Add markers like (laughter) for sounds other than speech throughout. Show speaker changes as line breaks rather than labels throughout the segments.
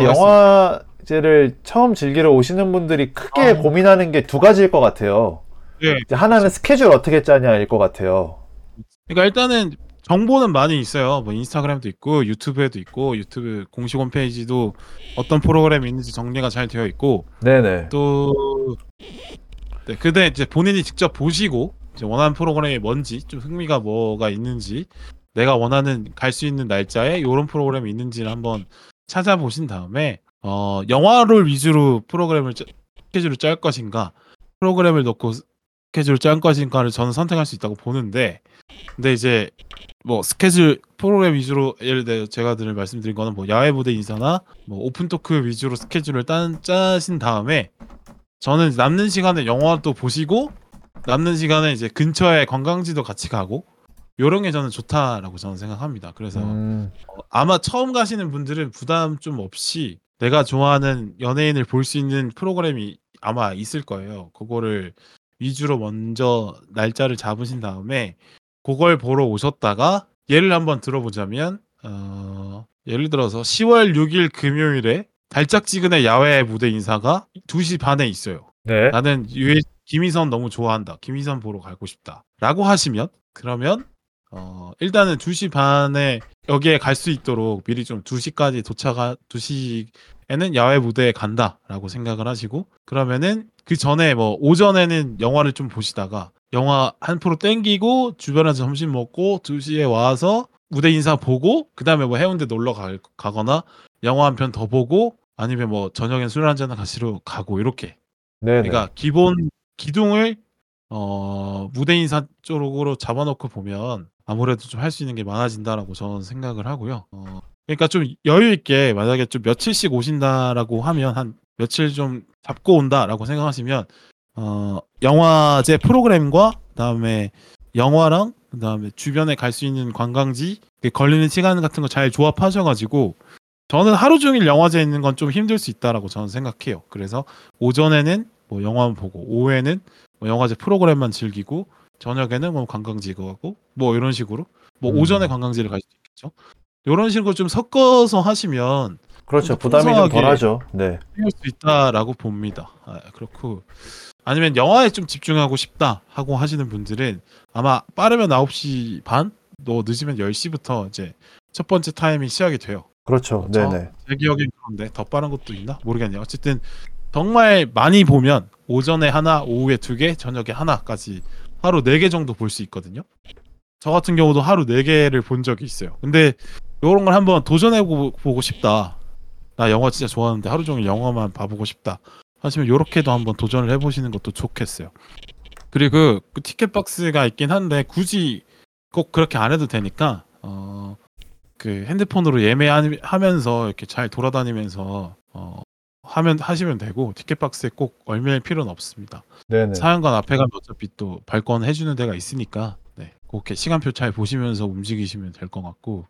이제 영화제를 처음 즐기러 오시는 분들이 크게
아.
고민하는 게 두 가지일 것 같아요.
네.
이제 하나는 스케줄 어떻게 짜냐일 것 같아요.
그러니까 일단은 정보는 많이 있어요. 뭐 인스타그램도 있고 유튜브에도 있고 유튜브 공식 홈페이지도 어떤 프로그램이 있는지 정리가 잘 되어 있고
네네.
또 네, 근데 이제 본인이 직접 보시고 이제 원하는 프로그램이 뭔지 좀 흥미가 뭐가 있는지 내가 원하는 갈 수 있는 날짜에 이런 프로그램이 있는지를 한번 찾아보신 다음에 어 영화를 위주로 프로그램을 짜, 스케줄을 짤 것인가 프로그램을 넣고 스케줄을 짤 것인가를 저는 선택할 수 있다고 보는데 근데 이제 뭐 스케줄 프로그램 위주로 예를 들어 제가 늘 말씀드린 거는 뭐 야외 무대 인사나 뭐 open talk 위주로 스케줄을 딴, 짜신 다음에 저는 남는 시간에 영화도 보시고 남는 시간에 이제 근처에 관광지도 같이 가고 요런 게 저는 좋다라고 저는 생각합니다. 그래서
음,
어, 아마 처음 가시는 분들은 부담 좀 없이 내가 좋아하는 연예인을 볼 수 있는 프로그램이 아마 있을 거예요. 그거를 위주로 먼저 날짜를 잡으신 다음에 그걸 보러 오셨다가 예를 한번 들어보자면 어, 예를 들어서 10월 6일 금요일에 달짝지근의 야외 무대 인사가 2시 반에 있어요.
네.
나는 유 김희선 너무 좋아한다. 김희선 보러 가고 싶다. 라고 하시면 그러면 어 일단은 2시 반에 여기에 갈 수 있도록 미리 좀 2시까지 도착하 2시에는 야외 무대에 간다라고 생각을 하시고 그러면은 그 전에 뭐 오전에는 영화를 좀 보시다가 영화 한 프로 땡기고 주변에서 점심 먹고 2시에 와서 무대 인사 보고 그 다음에 뭐 해운대 놀러 가, 가거나 영화 한 편 더 보고 아니면 뭐 저녁엔 술 한잔 가시러 가고 이렇게
네네.
그러니까 기본 기둥을 어 무대 인사 쪽으로 잡아놓고 보면 아무래도 좀 할 수 있는 게 많아진다라고 저는 생각을 하고요. 어 그러니까 좀 여유 있게 만약에 좀 며칠씩 오신다라고 하면 한 며칠 좀 잡고 온다라고 생각하시면 어 영화제 프로그램과 그다음에 영화랑 그다음에 주변에 갈 수 있는 관광지 그 걸리는 시간 같은 거 잘 조합하셔가지고 저는 하루 종일 영화제에 있는 건 좀 힘들 수 있다라고 저는 생각해요. 그래서 오전에는 뭐 영화만 보고 오후에는 뭐 영화제 프로그램만 즐기고 저녁에는 뭐 관광지 가고 뭐 이런 식으로 뭐
음.
오전에 관광지를 갈 수도 있겠죠. 이런 식으로 좀 섞어서 하시면
그렇죠.
좀
부담이 좀 덜하죠. 네.
할수 있다라고 봅니다. 아, 그렇고 아니면 영화에 좀 집중하고 싶다 하고 하시는 분들은 아마 빠르면 9시 반, 또 늦으면 10시부터 이제 첫 번째 타임이 시작이 돼요.
그렇죠.
저-
네네.
제 기억엔 그런데 더 빠른 것도 있나 모르겠네요. 어쨌든 정말 많이 보면 오전에 하나, 오후에 두 개, 저녁에 하나까지 하루 네개 정도 볼 수 있거든요. 저 같은 경우도 하루 네 개를 본 적이 있어요. 근데 이런 걸 한번 도전해 보- 보고 싶다. 나 영화 진짜 좋아하는데 하루 종일 영화만 봐보고 싶다. 하시면 이렇게도 한번 도전을 해보시는 것도 좋겠어요. 그리고 그 티켓 박스가 있긴 한데 굳이 꼭 그렇게 안 해도 되니까 어, 그 핸드폰으로 예매하면서 이렇게 잘 돌아다니면서 어, 하면 하시면 되고 티켓 박스에 꼭 얼매일 필요는 없습니다.
네네.
사연관 앞에 가면 어차피 또 발권 해 주는 데가 있으니까 네, 그렇게 시간표 잘 보시면서 움직이시면 될 것 같고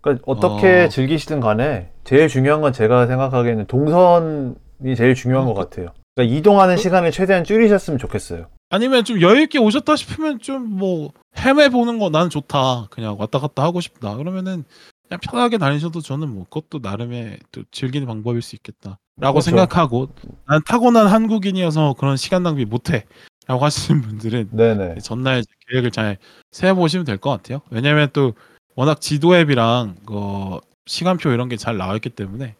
그러니까 어떻게
어.
즐기시든 간에 제일 중요한 건 제가 생각하기에는 동선이 제일 중요한 것 같아요. 그러니까 이동하는 시간을 최대한 줄이셨으면 좋겠어요.
아니면 좀 여유 있게 오셨다 싶으면 좀 뭐 헤매 보는 거 나는 좋다 그냥 왔다 갔다 하고 싶다 그러면은 그냥 편하게 다니셔도 저는 뭐 그것도 나름의 또 즐기는 방법일 수 있겠다라고
그렇죠.
생각하고 난 타고난 한국인이어서 그런 시간 낭비 못해라고 (laughs) 하시는 분들은
네네.
전날 계획을 잘 세워보시면 될 것 같아요. 왜냐면 또 워낙 지도 앱이랑 그 시간표 이런 게 잘 나와 있기 때문에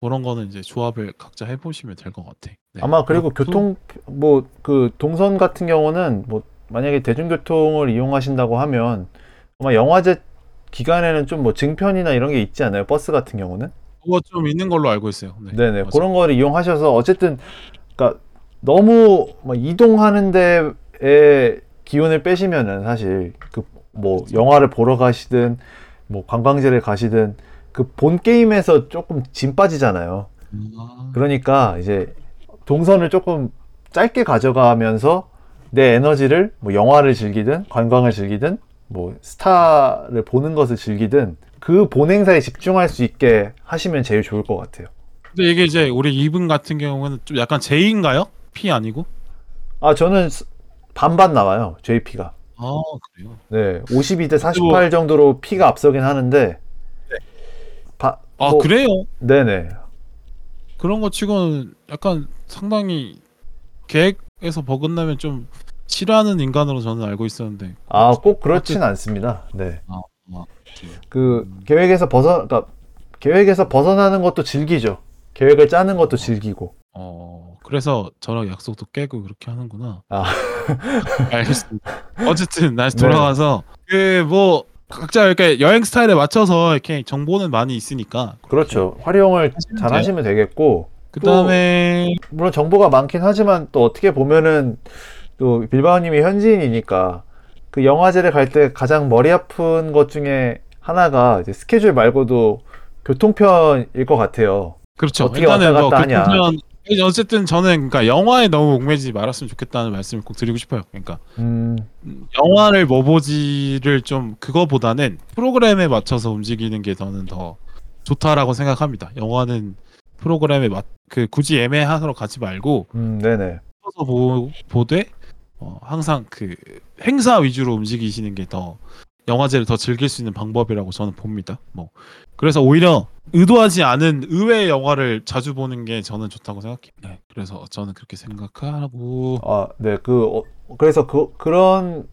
그런 거는 이제 조합을 각자 해보시면 될 것 같아. 네.
아마 그리고 교통 뭐 그 동선 같은 경우는 뭐 만약에 대중교통을 이용하신다고 하면 아마 영화제 기간에는 좀 뭐 증편이나 이런 게 있지 않아요? 버스 같은 경우는?
그거 좀 있는 걸로 알고 있어요. 네. 맞아요.
그런 거를 이용하셔서 어쨌든 그러니까 너무 막 이동하는 데에 기운을 빼시면은 사실 그 뭐 영화를 보러 가시든 뭐 관광지를 가시든 그 본 게임에서 조금 진 빠지잖아요.
아,
그러니까 이제 동선을 조금 짧게 가져가면서 내 에너지를 뭐 영화를 즐기든 관광을 즐기든 뭐 스타를 보는 것을 즐기든 그 본 행사에 집중할 수 있게 하시면 제일 좋을 것 같아요.
근데 이게 이제 우리 이분 같은 경우는 좀 약간 J인가요? P 아니고?
아 저는 스- 반반 나와요 JP가.
아 그래요.
네, 52대 48 정도로 P가 앞서긴 하는데. 바-
아
뭐-
그래요?
네네.
그런 거 치고는 약간 상당히 계획에서 버긋나면 좀 싫어하는 인간으로 저는 알고 있었는데
아, 꼭 그렇진 않습니다. 네.
아, 아,
그 계획에서 벗어 그러니까 계획에서 벗어나는 것도 즐기죠. 계획을 짜는 것도 즐기고.
어 그래서 저랑 약속도 깨고 그렇게 하는구나.
아. (laughs)
알겠습니다. 어쨌든 다시
네.
돌아가서 그뭐 각자 이렇게 여행 스타일에 맞춰서 이렇게 정보는 많이 있으니까
그렇죠. 활용을 잘. 하시면 되겠고.
그 다음에
물론 정보가 많긴 하지만 또 어떻게 보면은 또 빌바오님이 현지인이니까 그 영화제를 갈 때 가장 머리 아픈 것 중에 하나가 이제 스케줄 말고도 교통편일 것 같아요.
그렇죠.
어떻게
일단은
왔다
뭐
갔다 하냐.
교통편 어쨌든 저는 그러니까 영화에 너무 얽매지 말았으면 좋겠다는 말씀을 꼭 드리고 싶어요. 그러니까
음,
영화를 뭐 보지를 좀 그거보다는 프로그램에 맞춰서 움직이는 게 저는 더 좋다라고 생각합니다. 영화는 프로그램에 맞 그 굳이 애매하러 가지 말고
음, 네네.
보, 보되 어, 항상 그 행사 위주로 움직이시는 게 더 영화제를 더 즐길 수 있는 방법이라고 저는 봅니다. 뭐 그래서 오히려 의도하지 않은 의외의 영화를 자주 보는 게 저는 좋다고 생각해요. 네, 그래서 저는 그렇게 생각하고
아, 네. 그 어, 그래서 그 그런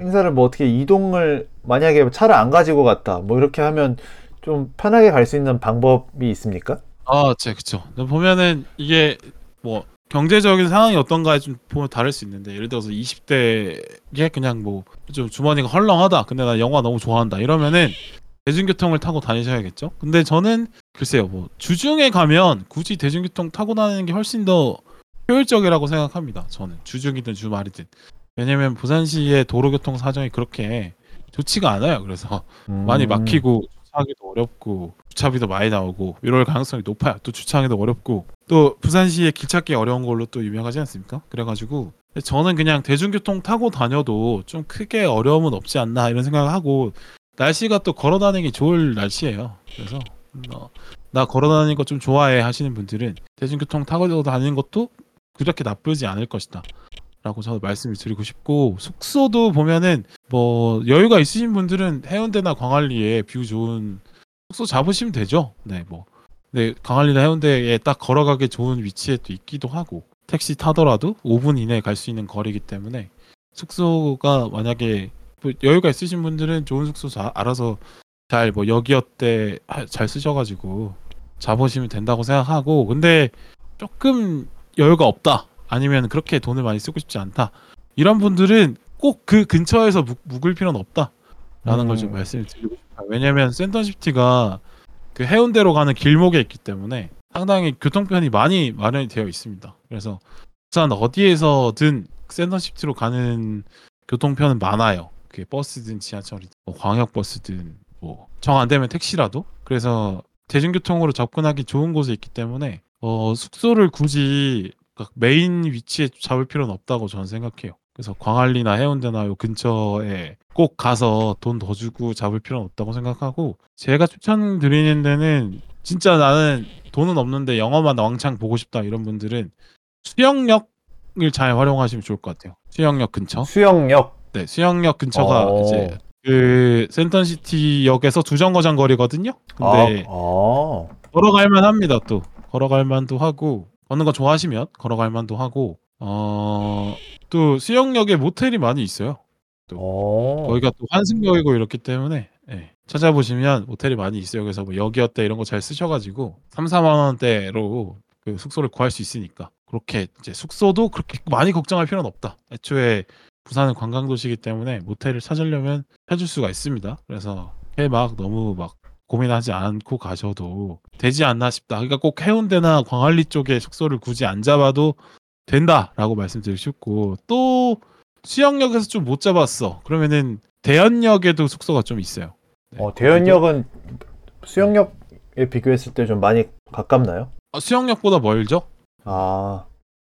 행사를 뭐 어떻게 이동을 만약에 차를 안 가지고 갔다. 뭐 이렇게 하면 좀 편하게 갈 수 있는 방법이 있습니까?
아, 제 그쵸. 보면은 이게 뭐 경제적인 상황이 어떤가에 좀 보면 다를 수 있는데 예를 들어서 20대에 그냥 뭐 좀 주머니가 헐렁하다. 근데 나 영화 너무 좋아한다. 이러면은 대중교통을 타고 다니셔야겠죠. 근데 저는 글쎄요, 뭐 주중에 가면 굳이 대중교통 타고 다니는 게 훨씬 더 효율적이라고 생각합니다. 저는 주중이든 주말이든 왜냐면 부산시의 도로교통 사정이 그렇게 좋지가 않아요. 그래서 많이
음,
막히고 주차하기도 어렵고 주차비도 많이 나오고 이럴 가능성이 높아요. 또 주차하기도 어렵고 또 부산시에 길 찾기 어려운 걸로 또 유명하지 않습니까? 그래가지고 저는 그냥 대중교통 타고 다녀도 좀 크게 어려움은 없지 않나 이런 생각을 하고 날씨가 또 걸어 다니기 좋을 날씨예요. 그래서 어, 나 걸어 다니는 거 좀 좋아해 하시는 분들은 대중교통 타고 다니는 것도 그렇게 나쁘지 않을 것이다. 라고 저도 말씀을 드리고 싶고 숙소도 보면은 뭐 여유가 있으신 분들은 해운대나 광안리에 view 좋은 숙소 잡으시면 되죠. 네, 뭐. 네, 광안리나 해운대에 딱 걸어가기 좋은 위치에 또 있기도 하고 택시 타더라도 5분 이내에 갈 수 있는 거리이기 때문에 숙소가 만약에 뭐 여유가 있으신 분들은 좋은 숙소 자, 알아서 잘 뭐 여기어때 하- 잘 쓰셔가지고 잡으시면 된다고 생각하고 근데 조금 여유가 없다 아니면 그렇게 돈을 많이 쓰고 싶지 않다 이런 분들은 꼭 그 근처에서 묵, 묵을 필요는 없다 라는 걸좀
음.
말씀을 드리고 싶어요 왜냐면 센터시티가 그 해운대로 가는 길목에 있기 때문에 상당히 교통편이 많이 마련이 되어 있습니다 그래서 부산 어디에서든 센터시티로 가는 교통편은 많아요 그게 버스든 지하철이든 뭐 광역버스든 뭐 정 안 되면 택시라도 그래서 대중교통으로 접근하기 좋은 곳에 있기 때문에 어, 숙소를 굳이 그 메인 위치에 잡을 필요는 없다고 저는 생각해요. 그래서 광안리나 해운대나 요 근처에 꼭 가서 돈 더 주고 잡을 필요는 없다고 생각하고 제가 추천드리는 데는 진짜 나는 돈은 없는데 영화만 왕창 보고 싶다 이런 분들은 수영역을 잘 활용하시면 좋을 것 같아요. 수영역 근처.
수영역.
네, 수영역 근처가
어.
이제 그 센턴시티역에서 두 정거장 거리거든요. 근데
아,
걸어갈 만 합니다. 또 걸어갈 만도 하고 걷는 거 좋아하시면 걸어갈 만도 하고 어 또 수영역에 모텔이 많이 있어요.
아, 어.
거기가 또 환승역이고 이렇기 때문에 예, 찾아보시면 모텔이 많이 있어요. 그래서 뭐 여기어때 이런 거 잘 쓰셔가지고 3, 4만 원대로 그 숙소를 구할 수 있으니까 그렇게 이제 숙소도 그렇게 많이 걱정할 필요는 없다. 애초에 부산은 관광도시이기 때문에 모텔을 찾으려면 찾을 수가 있습니다. 그래서 막 너무 막 고민하지 않고 가셔도 되지 않나 싶다. 그러니까 꼭 해운대나 광안리 쪽에 숙소를 굳이 안 잡아도 된다라고 말씀드리고 싶고 또 수영역에서 좀 못 잡았어. 그러면은 대연역에도 숙소가 좀 있어요. 네,
어, 대연역은 수영역에 비교했을 때 좀 많이 가깝나요?
어, 수영역보다 멀죠.
아,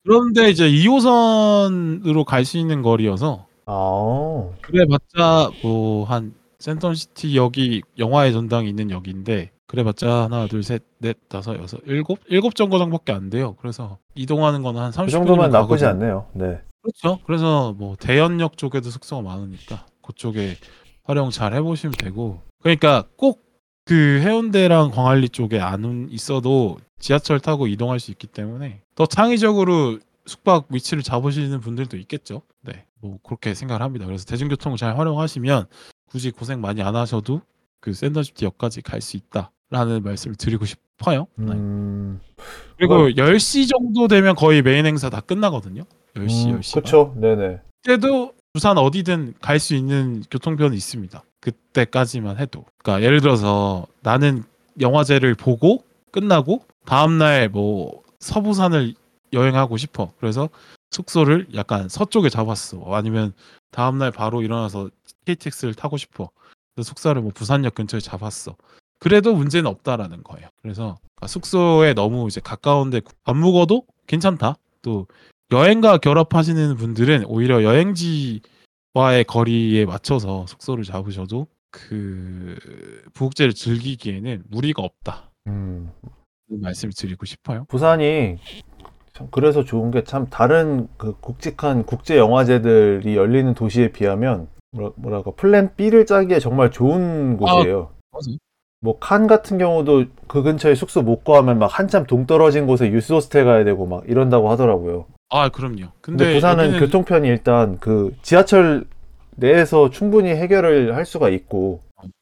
그런데 이제 2호선으로 갈 수 있는 거리여서
아,
그래봤자 뭐 한 센텀시티 역이 영화의 전당이 있는 역인데 그래봤자 하나 둘셋넷 다섯 여섯 일곱 일곱 정거장밖에 안 돼요. 그래서 이동하는 거는 한 30분
그 정도면 나쁘지 않네요. 네.
그렇죠. 그래서 뭐 대연역 쪽에도 숙소가 많으니까 그쪽에 활용 잘 해보시면 되고 그러니까 꼭 그 해운대랑 광안리 쪽에 안 있어도 지하철 타고 이동할 수 있기 때문에 더 창의적으로 숙박 위치를 잡으시는 분들도 있겠죠. 네, 뭐 그렇게 생각을 합니다. 그래서 대중교통을 잘 활용하시면 굳이 고생 많이 안 하셔도 그 센텀시티 역까지 갈 수 있다 라는 말씀을 드리고 싶어요. 네.
음,
그리고 10시 정도 되면 거의 메인 행사 다 끝나거든요. 10시,
음,
10시.
그쵸. 네네.
그때도 부산 어디든 갈 수 있는 교통편이 있습니다. 그때까지만 해도. 그러니까 예를 들어서 나는 영화제를 보고 끝나고 다음날 뭐 서부산을 여행하고 싶어. 그래서 숙소를 약간 서쪽에 잡았어. 아니면 다음날 바로 일어나서 KTX를 타고 싶어. 그래서 숙소를 뭐 부산역 근처에 잡았어. 그래도 문제는 없다라는 거예요. 그래서 숙소에 너무 이제 가까운데 안 묵어도 괜찮다. 또 여행과 결합하시는 분들은 오히려 여행지와의 거리에 맞춰서 숙소를 잡으셔도 그 부국제를 즐기기에는 무리가 없다.
음,
그 말씀을 드리고 싶어요.
부산이 참 그래서 좋은 게 참 다른 그 굵직한 국제 영화제들이 열리는 도시에 비하면 뭐라, 뭐랄까 플랜 B를 짜기에 정말 좋은 곳이에요. 뭐 칸 같은 경우도 그 근처에 숙소 못 구하면 막 한참 동떨어진 곳에 유스 호스텔 가야 되고 막 이런다고 하더라고요.
아 그럼요.
근데,
근데,
부산은
여기는-
교통편이 일단 그 지하철 내에서 충분히 해결을 할 수가 있고,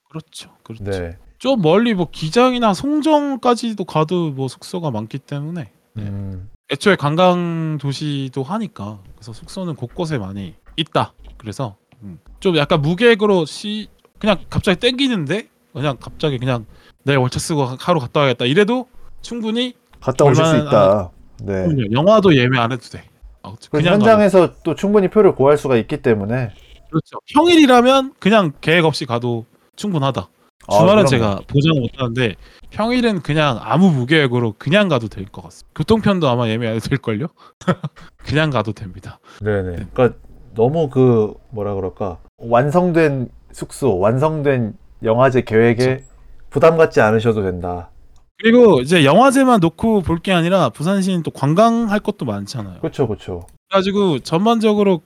그렇죠. 그렇죠.
네.
좀 멀리 뭐 기장이나 송정까지도 가도 뭐 숙소가 많기 때문에
음,
애초에 관광 도시도 하니까 그래서 숙소는 곳곳에 많이 있다. 그래서 음, 좀 약간 무계획으로 시 그냥 갑자기 땡기는데 그냥 갑자기 그냥 내일 월차 쓰고 하루 갔다 와야겠다. 이래도 충분히
갔다 오실 수 있다. 네.
영화도 예매 안 해도 돼. 아,
그
그냥
현장에서 또 충분히 표를 구할 수가 있기 때문에.
가도- 그렇죠. 평일이라면 그냥 계획 없이 가도 충분하다.
아,
주말은
그럼요.
제가 보장 못 하는데 평일은 그냥 아무 무계획으로 그냥 가도 될 것 같습니다. 교통편도 아마 예매 안 해도 될 걸요? (laughs) 그냥 가도 됩니다.
네네. 그러니까 너무 그 뭐라 그럴까 완성된 숙소, 완성된 영화제 계획에 부담 갖지 않으셔도 된다.
그리고 이제 영화제만 놓고 볼 게 아니라 부산시는 또 관광할 것도 많잖아요.
그렇죠, 그렇죠.
그래가지고 전반적으로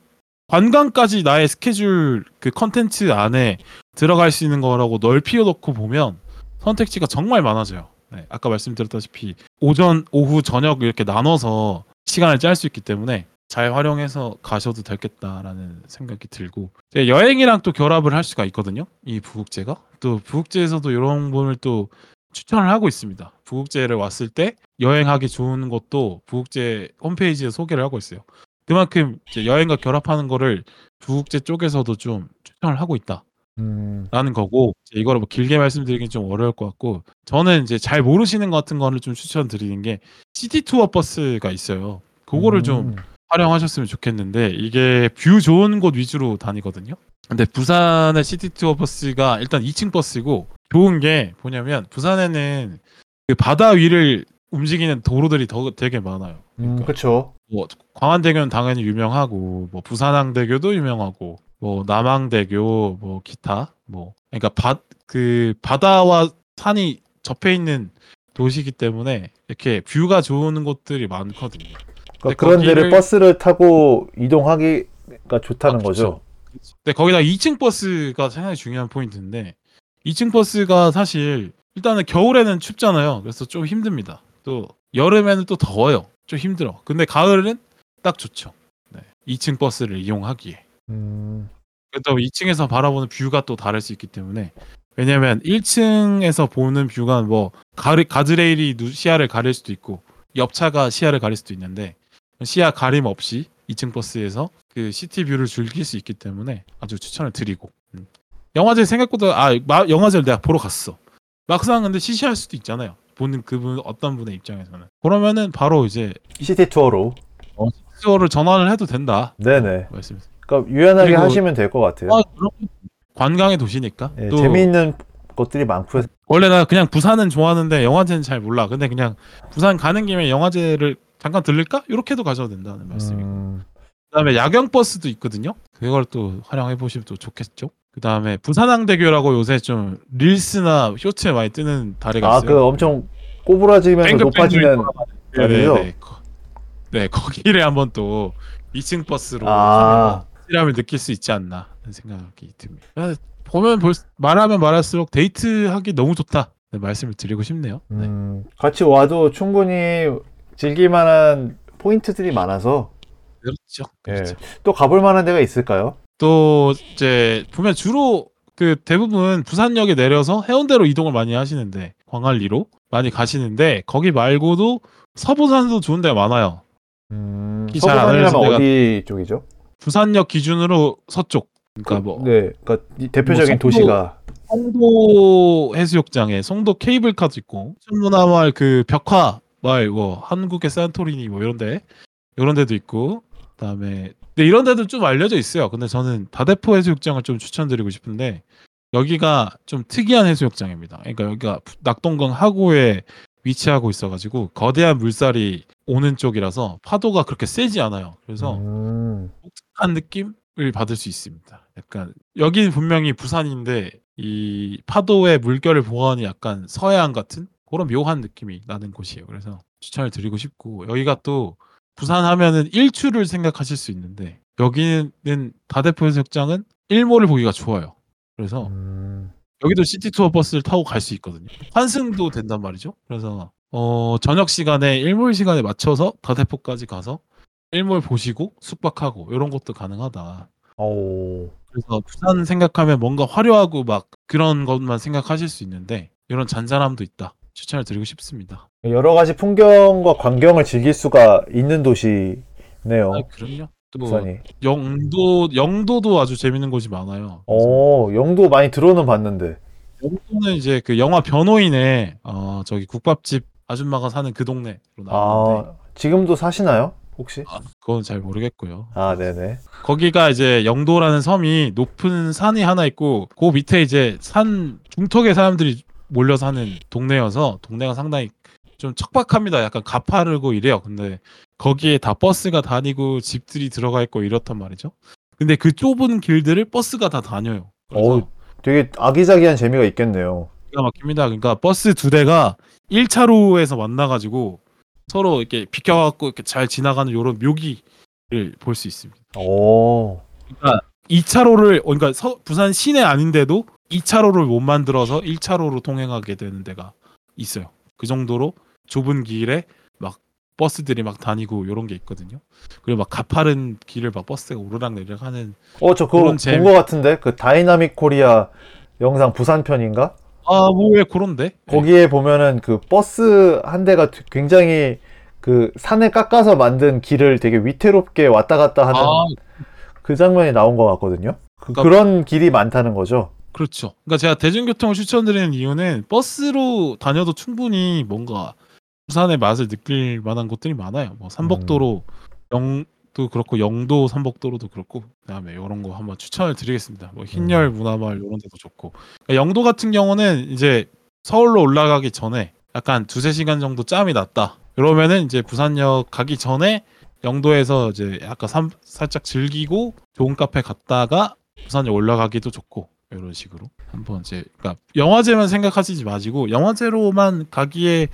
관광까지 나의 스케줄 그 컨텐츠 안에 들어갈 수 있는 거라고 넓히어 놓고 보면 선택지가 정말 많아져요. 네, 아까 말씀드렸다시피 오전, 오후, 저녁 이렇게 나눠서 시간을 짤 수 있기 때문에 잘 활용해서 가셔도 되겠다라는 생각이 들고 여행이랑 또 결합을 할 수가 있거든요. 이 부국제가 또 부국제에서도 이런 분을 또 추천을 하고 있습니다. 부국제를 왔을 때 여행하기 좋은 것도 부국제 홈페이지에 소개를 하고 있어요. 그만큼 이제 여행과 결합하는 거를 부국제 쪽에서도 좀 추천을 하고 있다 라는
음,
거고 이제 이거를 뭐 길게 말씀드리긴 좀 어려울 것 같고 저는 이제 잘 모르시는 것 같은 거를 좀 추천드리는 게 시티 투어 버스가 있어요. 그거를 좀
음,
활용하셨으면 좋겠는데 이게 view 좋은 곳 위주로 다니거든요. 근데 부산의 시티 투어 버스가 일단 2층 버스고 좋은 게 뭐냐면 부산에는 그 바다 위를 움직이는 도로들이 더 되게 많아요.
음, 그렇죠.
뭐 광안대교는 당연히 유명하고 뭐 부산항대교도 유명하고 뭐 남항대교 뭐 기타 뭐 그러니까 바 그 바다와 산이 접해 있는 도시이기 때문에 이렇게 뷰가 좋은 곳들이 많거든요.
그러니까 그런 데를
거기를-
버스를 타고 이동하기가 좋다는
아,
거죠.
근데 거기다 2층 버스가 상당히 중요한 포인트인데 2층 버스가 사실 일단은 겨울에는 춥잖아요. 그래서 좀 힘듭니다. 또 여름에는 또 더워요. 좀 힘들어. 근데 가을은 딱 좋죠. 네. 2층 버스를 이용하기에.
음,
또 2층에서 바라보는 view가 또 다를 수 있기 때문에 왜냐면 1층에서 보는 view가 뭐 가드레일이 누- 시야를 가릴 수도 있고 옆차가 시야를 가릴 수도 있는데 시야 가림 없이 2층 버스에서 그 city view를 즐길 수 있기 때문에 아주 추천을 드리고 음. 영화제 생각보다 아 마- 영화제를 내가 보러 갔어 막상 근데 시시할 수도 있잖아요 보는 그분 어떤 분의 입장에서는 그러면은 바로 이제
city tour로.
투어를 전환을 해도 된다
네네.
말씀
그러니까 유연하게 하시면 될 것 같아요.
아, 관광의 도시니까
예,
또
재미있는 것들이 많고
원래 나 그냥 부산은 좋아하는데 영화제는 잘 몰라. 근데 그냥 부산 가는 김에 영화제를 잠깐 들릴까? 이렇게도 가셔도 된다는 말씀이고.
음,
그다음에 야경 버스도 있거든요. 그걸 또 활용해 보시면 또 좋겠죠. 그다음에 부산항대교라고 요새 좀 릴스나 쇼츠에 많이 뜨는 다리가
아,
있어요.
그 엄청 꼬부라지면서 높아지는
네, 네? 네. 거- 네, 거기를 한번 또 2층 버스로
아,
실함을 느낄 수 있지 않나 하는 생각이 듭니다. 아, 보면 볼, 말하면 말할수록 데이트하기 너무 좋다. 네, 말씀을 드리고 싶네요. 네.
음, 같이 와도 충분히 즐길 만한 포인트들이 많아서
그렇죠.
예.
그렇죠.
또 가볼 만한 데가 있을까요?
또 이제 보면 주로 그 대부분 부산역에 내려서 해운대로 이동을 많이 하시는데 광안리로 많이 가시는데 거기 말고도 서부산도 좋은 데가 많아요.
음, 서부산이라면 어디 쪽이죠?
부산역 기준으로 서쪽. 그러니까 뭐
네, 그러니까 이 대표적인
뭐
도시가
송도 해수욕장에 송도 케이블카도 있고 천문화마을 그 벽화 마을 뭐 한국의 산토리니 뭐 이런데 이런 데도 있고 그다음에 근데 이런 데도 좀 알려져 있어요. 근데 저는 다대포 해수욕장을 좀 추천드리고 싶은데 여기가 좀 특이한 해수욕장입니다. 그러니까 여기가 낙동강 하구에 위치하고 있어가지고 거대한 물살이 오는 쪽이라서 파도가 그렇게 세지 않아요. 그래서
음,
독특한 느낌을 받을 수 있습니다. 약간 여기는 분명히 부산인데 이 파도의 물결을 보아하니 약간 서해안 같은 그런 묘한 느낌이 나는 곳이에요. 그래서 추천을 드리고 싶고 여기가 또 부산 하면은 일출을 생각하실 수 있는데 여기는 다대포 해수욕장은 일몰을 보기가 좋아요. 그래서
음,
여기도 시티 투어 버스를 타고 갈 수 있거든요. 환승도 된단 말이죠. 그래서 어, 저녁 시간에 일몰 시간에 맞춰서 다대포까지 가서 일몰 보시고 숙박하고 이런 것도 가능하다.
오,
그래서 부산 생각하면 뭔가 화려하고 막 그런 것만 생각하실 수 있는데 이런 잔잔함도 있다. 추천을 드리고 싶습니다.
여러 가지 풍경과 광경을 즐길 수가 있는 도시네요.
아, 그럼요. 또
부산이.
영도 영도도 아주 재밌는 곳이 많아요.
오, 영도 많이 들어는 봤는데.
영도는 이제 그 영화 변호인의 어, 저기 국밥집 아줌마가 사는 그 동네로 나왔는데
아, 지금도 사시나요? 혹시?
아, 그건 잘 모르겠고요.
아, 네네.
거기가 이제 영도라는 섬이 높은 산이 하나 있고 그 밑에 이제 산 중턱에 사람들이 몰려 사는 동네여서 동네가 상당히 좀 척박합니다. 약간 가파르고 이래요. 근데 거기에 다 버스가 다니고 집들이 들어가 있고 이렇단 말이죠. 근데 그 좁은 길들을 버스가 다 다녀요.
오, 되게 아기자기한 재미가 있겠네요.
기가 막힙니다. 그러니까 버스 두 대가 1차로에서 만나가지고 서로 이렇게 비켜갖고 이렇게 잘 지나가는 이런 묘기를 볼 수 있습니다.
오,
그러니까 2차로를 그러니까 서- 부산 시내 아닌데도 2차로를 못 만들어서 1차로로 통행하게 되는 데가 있어요. 그 정도로 좁은 길에 막 버스들이 막 다니고 이런 게 있거든요. 그리고 막 가파른 길을 막 버스가 오르락 내리락 하는
어, 저 그거
그런
본
재미-
것 같은데? 그 Dynamic Korea 영상 부산 편인가?
아, 뭐 왜 그런데?
거기에 보면은 그 버스 한 대가 굉장히 그 산을 깎아서 만든 길을 되게 위태롭게 왔다 갔다 하는
아,
그 장면이 나온 것 같거든요. 그,
그러니까-
그런 길이 많다는 거죠.
그렇죠. 그러니까 제가 대중교통을 추천드리는 이유는 버스로 다녀도 충분히 뭔가 부산의 맛을 느낄 만한 곳들이 많아요. 뭐 삼복도로 영도 그렇고 영도 삼복도로도 그렇고 그다음에 이런 거 한번 추천을 드리겠습니다. 뭐 흰열 문화마을 이런 데도 좋고 그러니까 영도 같은 경우는 이제 서울로 올라가기 전에 약간 두세 시간 정도 짬이 났다. 그러면은 이제 부산역 가기 전에 영도에서 이제 약간 삼- 살짝 즐기고 좋은 카페 갔다가 부산역 올라가기도 좋고 이런 식으로 한번 이제 그러니까 영화제만 생각하시지 마시고 영화제로만 가기에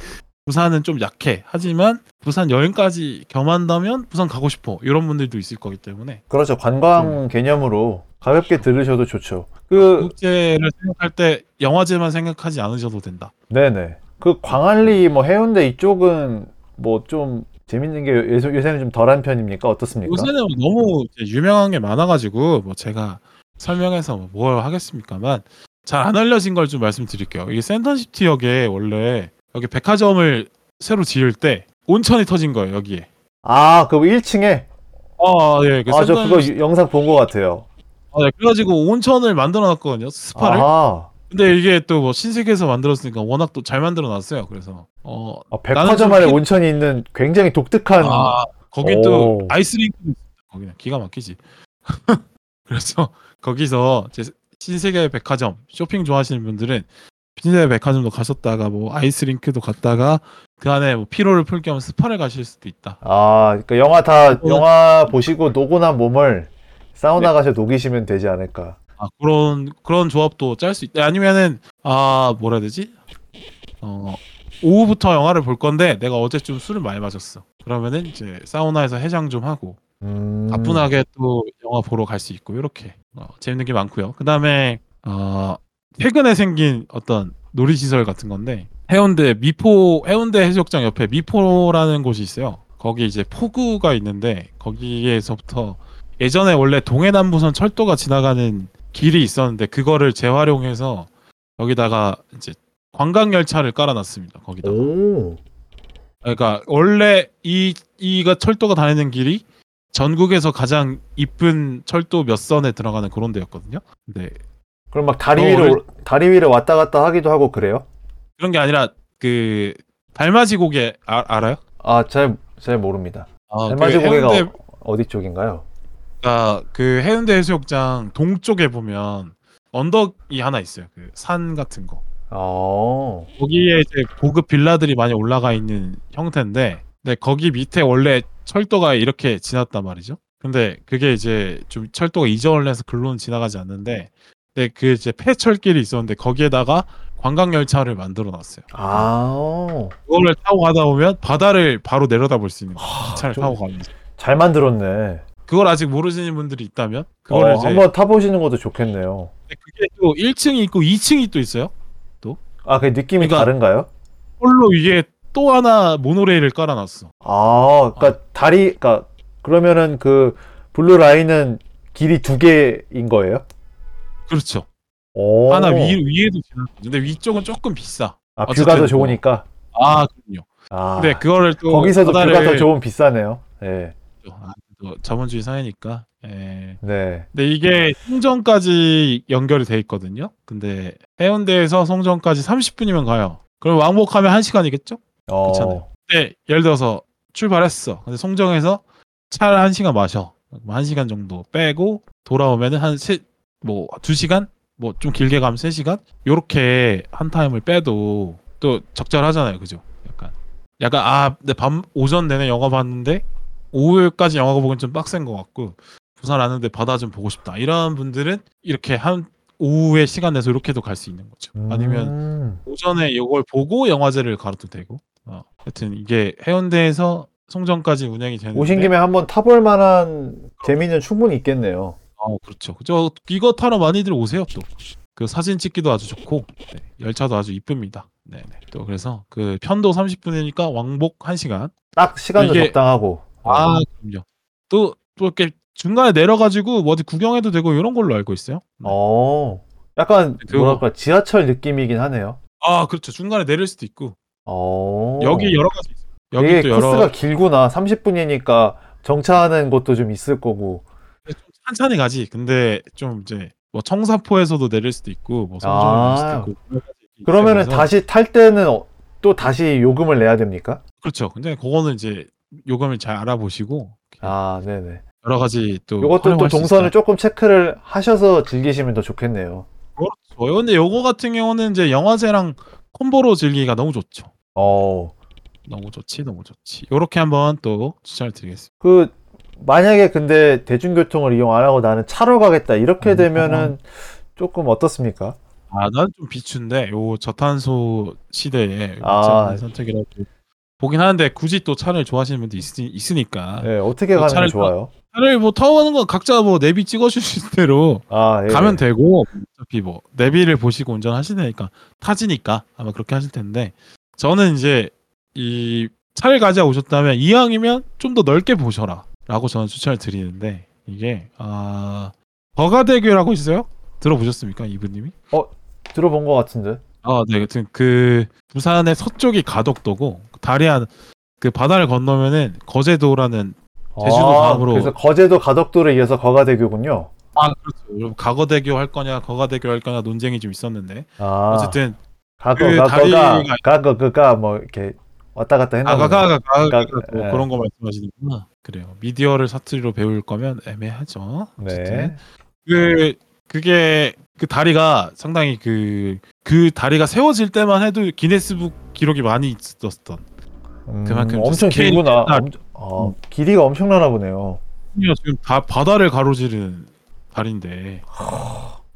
부산은 좀 약해 하지만 부산 여행까지 겸한다면 부산 가고 싶어 이런 분들도 있을 거기 때문에
그렇죠. 관광 개념으로 가볍게 들으셔도 좋죠. 그
국제를 생각할 때 영화제만 생각하지 않으셔도 된다.
네네. 그 광안리 뭐 해운대 이쪽은 뭐 좀 재밌는 게 요새, 요새는 좀 덜한 편입니까? 어떻습니까?
요새는 너무 유명한 게 많아가지고 뭐 제가 설명해서 뭘 하겠습니까만 잘 안 알려진 걸 좀 말씀드릴게요. 이게 센텀시티 역에 원래 여기 백화점을 새로 지을 때 온천이 터진 거예요 여기에.
아, 그 1층에
아 예, 그
아, 저
센텀-
그거 유- 영상 본 것 같아요.
아, 네, 그래가지고 온천을 만들어놨거든요 스파를.
아,
근데 이게 또 뭐 신세계에서 만들었으니까 워낙 또 잘 만들어놨어요. 그래서 어
아, 백화점
좀
안에
피-
온천이 있는 굉장히 독특한
아, 거긴 또 있습니다. 거기는 기가 막히지. (laughs) 그래서 거기서 이제 신세계 백화점 쇼핑 좋아하시는 분들은 신세계 백화점도 가셨다가 뭐 아이스링크도 갔다가 그 안에 뭐 피로를 풀 겸 스파를 가실 수도 있다.
아, 그러니까 영화 다
그거는-
영화 보시고 난 몸을 사우나
네.
가서 녹이시면 되지 않을까.
아, 그런 그런 조합도 짤 수 있다. 아니면은 아 뭐라 해야 되지? 어 오후부터 영화를 볼 건데 내가 어제 좀 술을 많이 마셨어. 그러면은 이제 사우나에서 해장 좀 하고
음.
가뿐하게 또 영화 보러 갈 수 있고 이렇게 어, 재밌는 게 많고요. 그 다음에 어, 최근에 생긴 어떤 놀이시설 같은 건데 해운대 미포 해운대 해수욕장 옆에 미포라는 곳이 있어요. 거기 이제 포구가 있는데 거기에서부터 예전에 원래 동해남부선 철도가 지나가는 길이 있었는데 그거를 재활용해서 여기다가 이제 관광 열차를 깔아놨습니다. 거기다.
오.
그러니까 원래 이 이가 철도가 다니는 길이 전국에서 가장 이쁜 철도 몇 선에 들어가는 그런 데였거든요. 근데
그럼 막 다리
어,
위로
원래-
올- 다리 위를 왔다 갔다 하기도 하고 그래요?
그런 게 아니라 그 달맞이 고개 아, 알아요?
아, 잘 잘 모릅니다.
아,
달맞이
그
고개가
해운대,
어, 어디 쪽인가요?
아, 그 해운대 해수욕장 동쪽에 보면 언덕이 하나 있어요. 그 산 같은 거.
어.
거기에 이제 고급 빌라들이 많이 올라가 있는 형태인데, 근데 거기 밑에 원래 철도가 이렇게 지났단 말이죠. 근데 그게 이제 좀 철도가 이전을 해서 글로는 지나가지 않는데, 근데 그 이제 폐철길이 있었는데 거기에다가 관광 열차를 만들어 놨어요.
아.
그거를 타고 가다 보면 바다를 바로 내려다 볼 수 있는. 기차를
좀-
타고 가면서.
잘 만들었네.
그걸 아직 모르시는 분들이 있다면 그거를
어,
이제
한번 타 보시는 것도 좋겠네요.
그게 또 1층이 있고 2층이 또 있어요.
아, 그 느낌이
그러니까-
다른가요?
철로 위에 또 하나 모노레일을 깔아놨어.
아, 그러니까 다리, 그러니까 그러면은 그 Blue Line은 길이 두 개인 거예요?
그렇죠.
오.
하나 위 위에도 지나가. 근데 위쪽은 조금 비싸.
아, view가 더
뭐.
좋으니까.
아 그럼요.
아.
근데 그거를 또
거기서도
바다를-
view가 더 좋으면 비싸네요. 네.
아, 또 자본주의 사회니까. 예.
네.
근데 이게 송정까지 연결이 돼 있거든요. 근데 해운대에서 송정까지 30분이면 가요. 그럼 왕복하면 1시간이겠죠?
어.
괜찮아요. 근데 예를 들어서 출발했어. 근데 송정에서 차를 1시간 마셔. 뭐 1시간 정도 빼고 돌아오면은 한 세, 뭐 2시간? 뭐 좀 길게 가면 3시간? 요렇게 한 타임을 빼도 또 적절하잖아요. 그죠? 약간 약간 아, 내밤 오전 내내 영화 봤는데 오후까지 영화 보기엔 좀 빡센 것 같고 부산 왔는데 바다 좀 보고 싶다. 이런 분들은 이렇게 한 오후에 시간 내서 이렇게도 갈 수 있는 거죠. 아니면
음.
오전에 이걸 보고 영화제를 가도 되고. 어, 하여튼 이게 해운대에서 송정까지 운영이 되는데.
오신 김에 한번 타볼 만한 재미는 충분히 있겠네요.
어, 그렇죠. 그죠. 이거 타러 많이들 오세요 또. 그 사진 찍기도 아주 좋고 네, 열차도 아주 이쁩니다. 네, 네. 또 그래서 그 편도 30분이니까 왕복 1시간.
딱 시간도
이게-
적당하고.
아, 그럼요. 또 또 이렇게 중간에 내려가지고 뭐 어디 구경해도 되고 이런 걸로 알고 있어요. 네.
어. 약간
그거-
뭐랄까 지하철 느낌이긴 하네요.
아, 그렇죠. 중간에 내릴 수도 있고
어.
여기 여러 가지 있어요. 여기 또 여러
코스가 길구나. 30분이니까 정차하는 곳도 좀 있을 거고.
좀 천천히 가지. 근데 좀 이제 뭐 청사포에서도 내릴 수도 있고 뭐 성정에
아.
수도 있고 여러 가지
그러면은
있어서.
다시 탈 때는 어- 또 다시 요금을 내야 됩니까?
그렇죠. 근데 그거는 이제 요금을 잘 알아보시고
아, 네네.
여러 가지 또
요것도 또
활용할 수
동선을
있다.
조금 체크를 하셔서 즐기시면 더 좋겠네요.
그렇죠. 근데 요거 같은 경우는 이제 영화제랑 콤보로 즐기기가 너무 좋죠.
어.
너무 좋지, 너무 좋지. 요렇게 한번 또 추천을 드리겠습니다.
그 만약에 근데 대중교통을 이용 안 하고 나는 차로 가겠다 이렇게
음,
되면은 조금 어떻습니까?
아, 난 좀 비추인데 요 저탄소 시대에
아.
괜찮은 선택이라고 보긴 하는데 굳이 또 차를 좋아하시는 분도 있, 있으니까
네, 어떻게
그
가는 게
차를
좋아요?
차를 뭐 타고 가는 건 각자 뭐 내비 찍어주실 대로
아, 예.
가면 되고 어차피 뭐 내비를 보시고 운전하시니까 타지니까 아마 그렇게 하실 텐데 저는 이제 이 차를 가져 오셨다면 이왕이면 좀 더 넓게 보셔라 라고 저는 추천을 드리는데 이게 아 버가대교라고 있어요? 들어보셨습니까 이분님이?
들어본 것 같은데.
아, 네. 여튼 그 부산의 서쪽이 가덕도고 다리 안그 바다를 건너면은 거제도라는 제주도
아,
다음으로-
그래서 거제도 가덕도를 이어서 거가대교군요.
아 그렇죠. 가거대교 할 거냐 거가대교 할 거냐 논쟁이 좀 있었는데
아,
어쨌든
가거
그
가거가
다리가-
가거 그가 뭐 이렇게 왔다 갔다 했나 보네.
아가가가 가가
가- 예.
그런 거 말씀하시는구나. 그래요. 미디어를 사투리로 배울 거면 애매하죠. 어쨌든
네.
그 그게 그 다리가 상당히 그 그 다리가 세워질 때만 해도 기네스북 기록이 많이 있었던
음,
그만큼
엄청
스케일이
길구나.
크다.
엄청- 어, 길이가 엄청나나 보네요.
지금 다 바다를 가로지르는 다리인데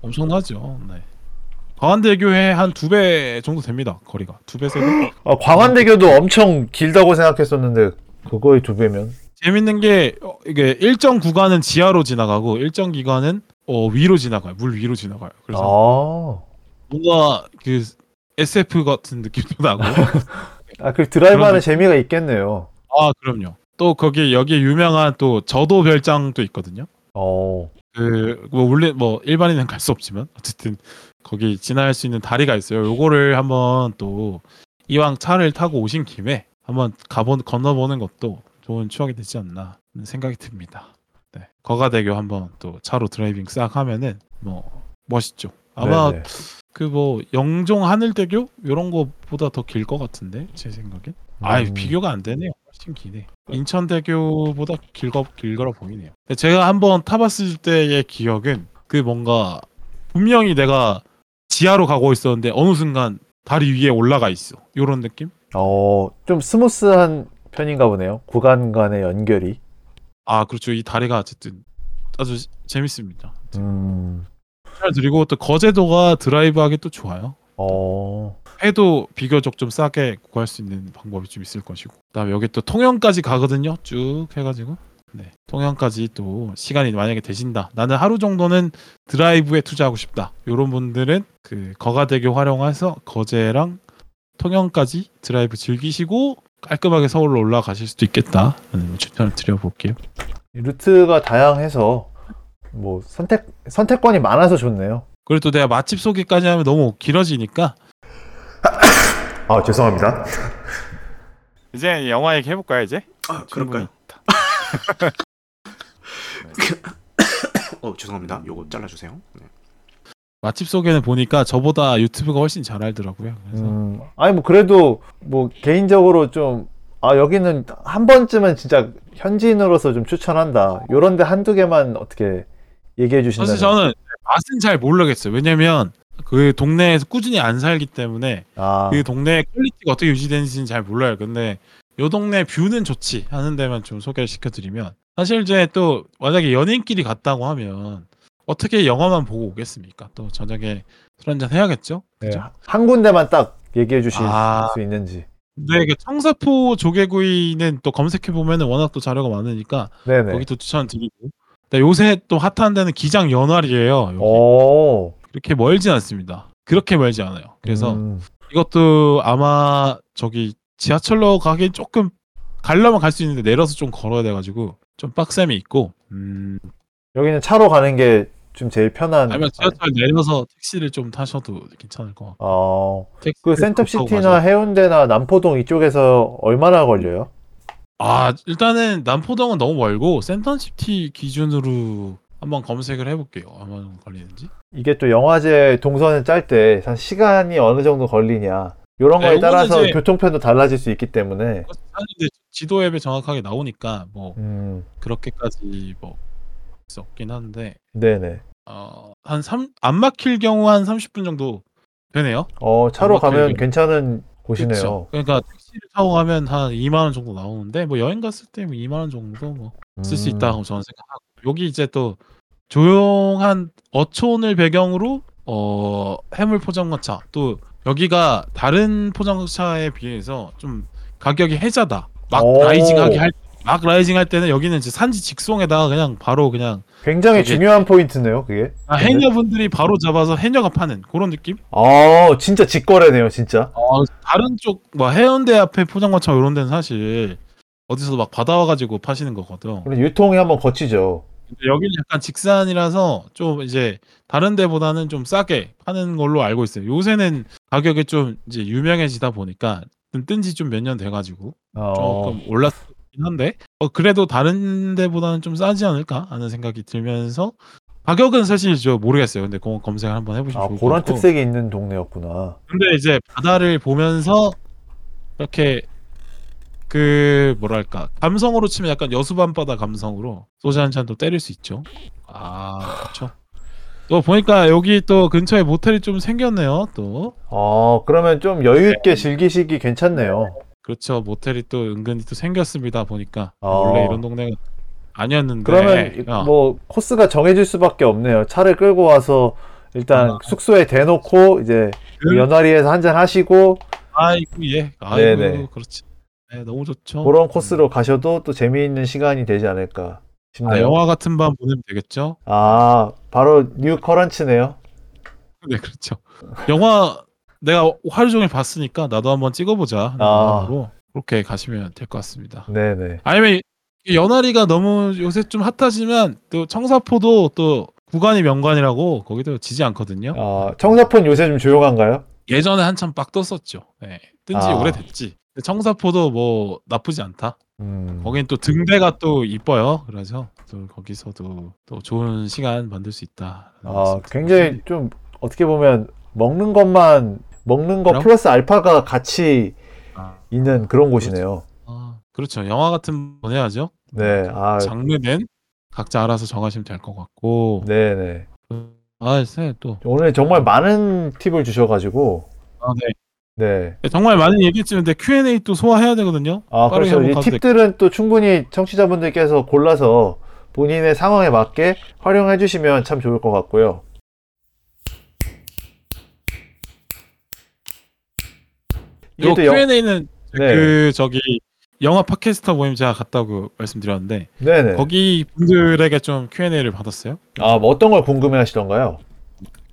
엄청나죠. 네. 광안대교에 한 두 배 정도 됩니다. 거리가 두 배, 세 배.
아, 광안대교도 엄청 길다고 생각했었는데 그거의 두 배면.
재밌는 게 어, 이게 일정 구간은 지하로 지나가고 일정 기간은 어, 위로 지나가요. 물 위로 지나가요. 그래서
아,
뭔가 그 SF 같은 느낌도 나고. (laughs)
아, 그 드라이브 하는
그런
재미가 있겠네요.
아 그럼요. 또 거기 여기 유명한 또 저도 별장도 있거든요.
어,
그뭐 물론 뭐 일반인은 갈 수 없지만 어쨌든 거기 지나갈 수 있는 다리가 있어요. 요거를 한번 또 이왕 차를 타고 오신 김에 한번 가보 건너보는 것도 좋은 추억이 되지 않나 생각이 듭니다. 네, 거가대교 한번 또 차로 driving 싹 하면은 뭐 멋있죠. 아마. 그 뭐 영종 하늘대교 이런 거보다 더 길 것 같은데 제 생각엔.
음.
비교가 안 되네요. 훨씬 기네. 인천대교보다 길거 길거라 보이네요. 제가 한번 타봤을 때의 기억은 그 뭔가 분명히 내가 지하로 가고 있었는데 어느 순간 다리 위에 올라가 있어. 요런 느낌?
어, 좀 스무스한 편인가 보네요. 구간 간의 연결이.
아 그렇죠. 이 다리가 어쨌든 아주 재밌습니다.
음,
잘 드리고 또 거제도가 드라이브하기 또 좋아요.
어,
해도 비교적 좀 싸게 구할 수 있는 방법이 좀 있을 것이고 그다음에 여기 또 통영까지 가거든요 쭉 해가지고 네 통영까지 또 시간이 만약에 되신다 나는 하루 정도는 드라이브에 투자하고 싶다 이런 분들은 그 거가대교 활용해서 거제랑 통영까지 드라이브 즐기시고 깔끔하게 서울로 올라가실 수도 있겠다 는 추천을 드려볼게요
이 루트가 다양해서 뭐 선택 선택권이 많아서 좋네요.
그리고 또 내가 맛집 소개까지 하면 너무 길어지니까 (coughs)
아, 죄송합니다.
이제 영화 얘기 해볼까요 이제?
아, 그럴까요? 어, 죄송합니다. 요거 잘라주세요. 네.
맛집 소개는 보니까 저보다 유튜브가 훨씬 잘 알더라고요. 그래서
음, 아니 뭐 그래도 뭐 개인적으로 좀 아, 여기는 한 번쯤은 진짜 현지인으로서 좀 추천한다. 요런데 한두 개만 어떻게 얘기해 주신다면.
사실 저는 맛은 잘 모르겠어요. 왜냐면 그 동네에서 꾸준히 안 살기 때문에
아,
그 동네 quality가 어떻게 유지되는지는 잘 몰라요. 근데 요 동네 view는 좋지 하는 데만 좀 소개를 시켜드리면 사실 이제 또 만약에 연인끼리 갔다고 하면 어떻게 영화만 보고 오겠습니까? 또 저녁에 술 한잔 해야겠죠?
네,
그죠?
한 군데만 딱 얘기해 주실
아.
수 있는지.
근데 그 청사포 조개구이는 또 검색해 보면은 워낙 또 자료가 많으니까
네네.
거기 또 추천드리고. 근데 요새 또 핫한 데는 기장 연활이에요.
오.
그렇게 멀진 않습니다. 그렇게 멀지 않아요. 그래서
음,
이것도 아마 저기 지하철로 가기 조금 가려면 갈 수 있는데 내려서 좀 걸어야 돼가지고 좀 빡셈이 있고. 음,
여기는 차로 가는 게 좀 제일 편한.
아니면 지하철 내려서 택시를 좀 타셔도 괜찮을 것 같고.
어, 그
가셔도-
해운대나 남포동 이쪽에서 얼마나 걸려요?
아 일단은 남포동은 너무 멀고 센터시티 기준으로 한번 검색을 해볼게요. 얼마나 걸리는지.
이게 또 영화제 동선을 짤 때 시간이 어느 정도 걸리냐. 이런
네,
거에
요거는
따라서 교통편도 달라질 수 있기 때문에.
지도 앱에 정확하게 나오니까 뭐
음,
그렇게까지 뭐 없긴 한데
네네.
어한 3, 안 막힐 경우 한 30분 정도 되네요.
어, 차로 가면
좀-
괜찮은 곳이네요.
그쵸? 그러니까 택시를 타고 가면 한 2만 원 정도 나오는데 뭐 여행 갔을 때 뭐 2만 원 정도 뭐 쓸수
음,
있다고 저는 생각하고 여기 이제 또 조용한 어촌을 배경으로 어 해물 포장마차 또 여기가 다른 포장마차에 비해서 좀 가격이 해자다. 막
오.
라이징하게 할 막 라이징 할 때는 여기는 이제 산지 직송에다가 그냥 바로 그냥
굉장히
저기-
중요한 포인트네요, 그게.
아, 해녀분들이 바로 잡아서 해녀가 파는 그런 느낌?
아, 진짜 직거래네요, 진짜.
어, 다른 쪽 뭐 해운대 앞에 포장마차 이런 데는 사실 어디서 막 받아와가지고 파시는 거거든.
그럼 유통이 한번 거치죠.
여기는 약간 직산이라서 좀 이제 다른 데보다는 좀 싸게 파는 걸로 알고 있어요. 요새는 가격이 좀 이제 유명해지다 보니까 뜬지 좀 몇 년 돼가지고
어,
조금 올랐긴 한데 어, 그래도 다른 데보다는 좀 싸지 않을까 하는 생각이 들면서 가격은 사실 저 모르겠어요. 근데 그거 검색을 한번 해보시면
아,
좋을 것 같고.
특색이 있는 동네였구나.
근데 이제 바다를 보면서 이렇게 그 뭐랄까 감성으로 치면 약간 여수 밤바다 감성으로 소주 한잔또 때릴 수 있죠. 아 그렇죠. 또 보니까 여기 또 근처에 모텔이 좀 생겼네요. 또
어, 그러면 좀 여유 있게 즐기시기 괜찮네요.
그렇죠. 모텔이 또 은근히 또 생겼습니다. 보니까
어.
원래 이런 동네가 아니었는데.
그러면
어.
뭐 코스가 정해질 수밖에 없네요. 차를 끌고 와서 일단
아.
숙소에 대놓고 이제
그-
연화리에서 한 잔 하시고
아이고 예. 아이고
네네.
그렇지. 네, 너무 좋죠.
그런 코스로 가셔도 또 재미있는 시간이 되지 않을까
아,
싶네요.
영화 같은 밤 보내면 되겠죠.
아, 바로 New Currents네요. (laughs)
네, 그렇죠. 영화 내가 하루 종일 봤으니까 나도 한번 찍어보자
아.
그렇게 가시면 될 것 같습니다.
네네.
아니면 이 연화리가 너무 요새 좀 hot하지만 또 청사포도 또 구관이 명관이라고 거기도 지지 않거든요.
아, 청사포는 요새 좀 조용한가요?
예전에 한참 빡 떴었죠. 네, 뜬지
아.
오래됐지. 청사포도 뭐 나쁘지 않다.
음.
거긴 또 등대가 또 이뻐요. 그래서 또 거기서도 또 좋은 시간 만들 수 있다.
아, 굉장히 좀 어떻게 보면 먹는 것만 먹는 거
그럼?
플러스 알파가 같이
아,
있는 그런 곳이네요.
아, 그렇죠. 영화 같은 건 해야죠.
네. 아,
장르는 각자 알아서 정하시면 될 것 같고.
네 네.
아, 네, 또.
오늘 정말 많은 팁을 주셔가지고
아, 네.
네.
정말 많은 얘기했지만 근데 Q&A 또 소화해야 되거든요.
아, 그렇죠. 이 팁들은 또 충분히 청취자분들께서 골라서 본인의 상황에 맞게 활용해 주시면 참 좋을 것 같고요. 영-
Q&A는
네.
그 저기 영화 팟캐스터 모임 제가 갔다고 말씀드렸는데
네네.
거기 분들에게 좀 Q&A를 받았어요.
아, 뭐 어떤 걸 궁금해 하시던가요?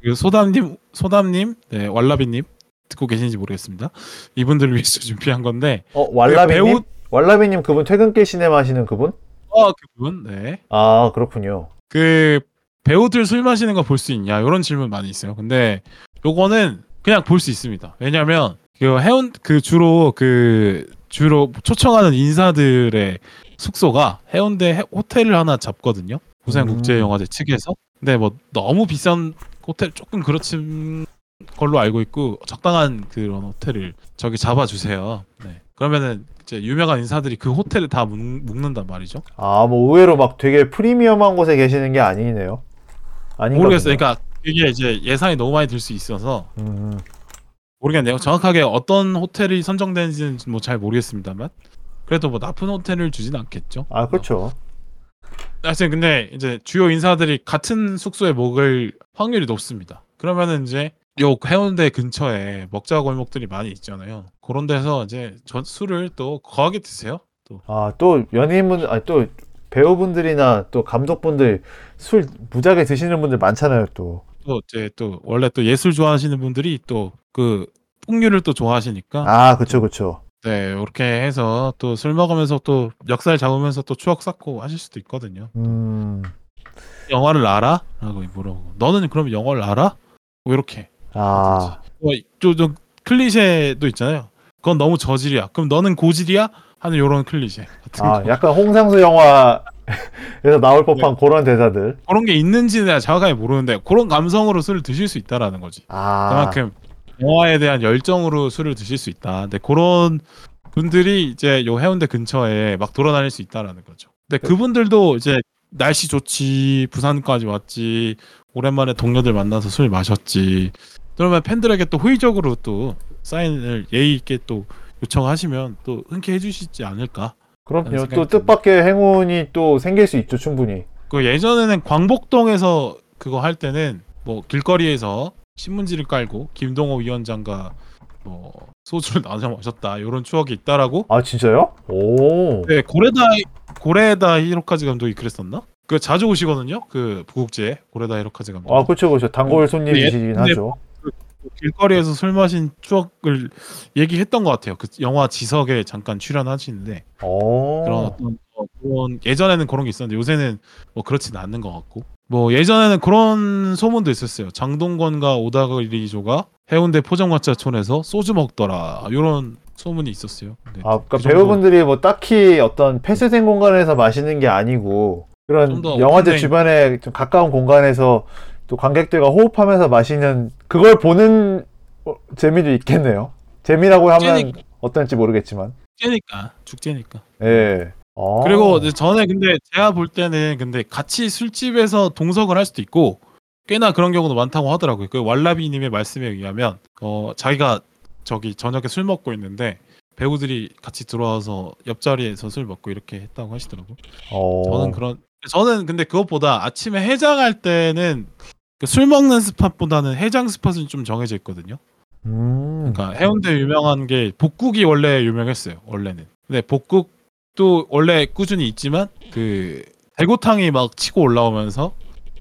그 소담님, 소담님, 네, 왈라비님 듣고 계신지 모르겠습니다. 이분들을 위해서 준비한 건데
어, 왈라비님?
배우-
왈라비님 그분 퇴근길 시네마 하시는 그분?
어, 그분, 네,
아, 그렇군요.
그 배우들 술 마시는 거 볼 수 있냐 이런 질문 많이 있어요. 근데 요거는 그냥 볼 수 있습니다. 왜냐하면 그 해운 그 주로 그 주로 초청하는 인사들의 숙소가 해운대 해- 호텔을 하나 잡거든요. 부산국제영화제 측에서. 근데 뭐 너무 비싼 호텔 조금 그렇진 걸로 알고 있고 적당한 그런 호텔을 저기 잡아주세요. 네. 그러면은 이제 유명한 인사들이 그 호텔을 다 묵, 묵는단 말이죠.
아, 뭐 의외로 막 되게 프리미엄한 곳에 계시는 게 아니네요. 아닌가
모르겠어요.
보네요.
그러니까 이게 이제 예산이 너무 많이 들 수 있어서
음,
모르겠네요. 정확하게 어떤 호텔이 선정되는지는 뭐 잘 모르겠습니다만 그래도 뭐 나쁜 호텔을 주진 않겠죠.
아, 그렇죠.
하여튼 근데 이제 주요 인사들이 같은 숙소에 묵을 확률이 높습니다. 그러면은 이제 요 해운대 근처에 먹자 골목들이 많이 있잖아요. 그런 데서 이제 전 술을 또 거하게 드세요. 또
아, 또 연예인분들, 아니 또 배우분들이나 또 감독분들 술 무지하게 드시는 분들 많잖아요, 또.
또 이제 또 원래 또 예술 좋아하시는 분들이 또 그 풍류를 또 좋아하시니까
아, 그쵸, 그쵸.
네, 이렇게 해서 또 술 먹으면서 또 멱살 잡으면서 또 추억 쌓고 하실 수도 있거든요.
음,
영화를 알아? 라고 물어보고 너는 그럼 영화를 알아? 뭐 이렇게.
아,
뭐, 좀, 좀 클리셰도 있잖아요. 그건 너무 저질이야. 그럼 너는 고질이야? 하는 요런 클리셰
아,
거.
약간 홍상수 영화에서 나올 법한 그런 대사들.
그런 게 있는지는 내가 정확하게 모르는데 그런 감성으로 술을 드실 수 있다라는 거지.
아,
그만큼 영화에 대한 열정으로 술을 드실 수 있다. 근데 그런 분들이 이제 요 해운대 근처에 막 돌아다닐 수 있다라는 거죠. 근데 그분들도 이제 날씨 좋지 부산까지 왔지 오랜만에 동료들 만나서 술 마셨지 그러면 팬들에게 또 호의적으로 또 사인을 예의 있게 또 요청하시면 또 흔쾌해 주시지 않을까
그럼요. 또 뜻밖의 행운이 또 생길 수 있죠, 충분히.
그 예전에는 광복동에서 그거 할 때는 뭐 길거리에서 신문지를 깔고 김동호 위원장과 뭐 소주를 (laughs) 나눠 마셨다 이런 추억이 있다라고
아, 진짜요? 오.
네 고레다 고레다 히로카즈 감독이 그랬었나? 그 자주 오시거든요. 그 부국제에 고레다 히로카즈 감독.
아, 그쵸, 그쵸. 단골 손님이시긴
근데
하죠.
길거리에서 술 마신 추억을 얘기했던 것 같아요. 그 영화 지석에 잠깐 출연하시는데
오.
그런 어떤 어, 그런 예전에는 그런 게 있었는데 요새는 뭐 그렇지는 않는 것 같고 뭐 예전에는 그런 소문도 있었어요. 장동건과 오다가리조가 해운대 포장마차촌에서 소주 먹더라 이런 소문이 있었어요. 근데
아, 그러니까
그
배우분들이 뭐 딱히 어떤 폐쇄된 공간에서 마시는 게 아니고 그런 영화제 주변에 좀 가까운 공간에서 또 관객들과 호흡하면서 마시는 그걸 보는 어, 재미도 있겠네요. 재미라고 하면
축제니까.
어떨지 모르겠지만.
축제니까 축제니까.
예. 어.
그리고 전에 근데 제가 볼 때는 근데 같이 술집에서 동석을 할 수도 있고 꽤나 그런 경우도 많다고 하더라고요. 그 왈라비님의 말씀에 의하면 어 자기가 저기 저녁에 술 먹고 있는데 배우들이 같이 들어와서 옆자리에서 술 먹고 이렇게 했다고 하시더라고. 요
어.
저는 그런 저는 근데 그것보다 아침에 해장할 때는 그 술 먹는 스팟보다는 해장 스팟은 좀 정해져 있거든요.
음.
그러니까 해운대 유명한 게 복국이 원래 유명했어요. 원래는. 근데 복국도 원래 꾸준히 있지만 그 대구탕이 막 치고 올라오면서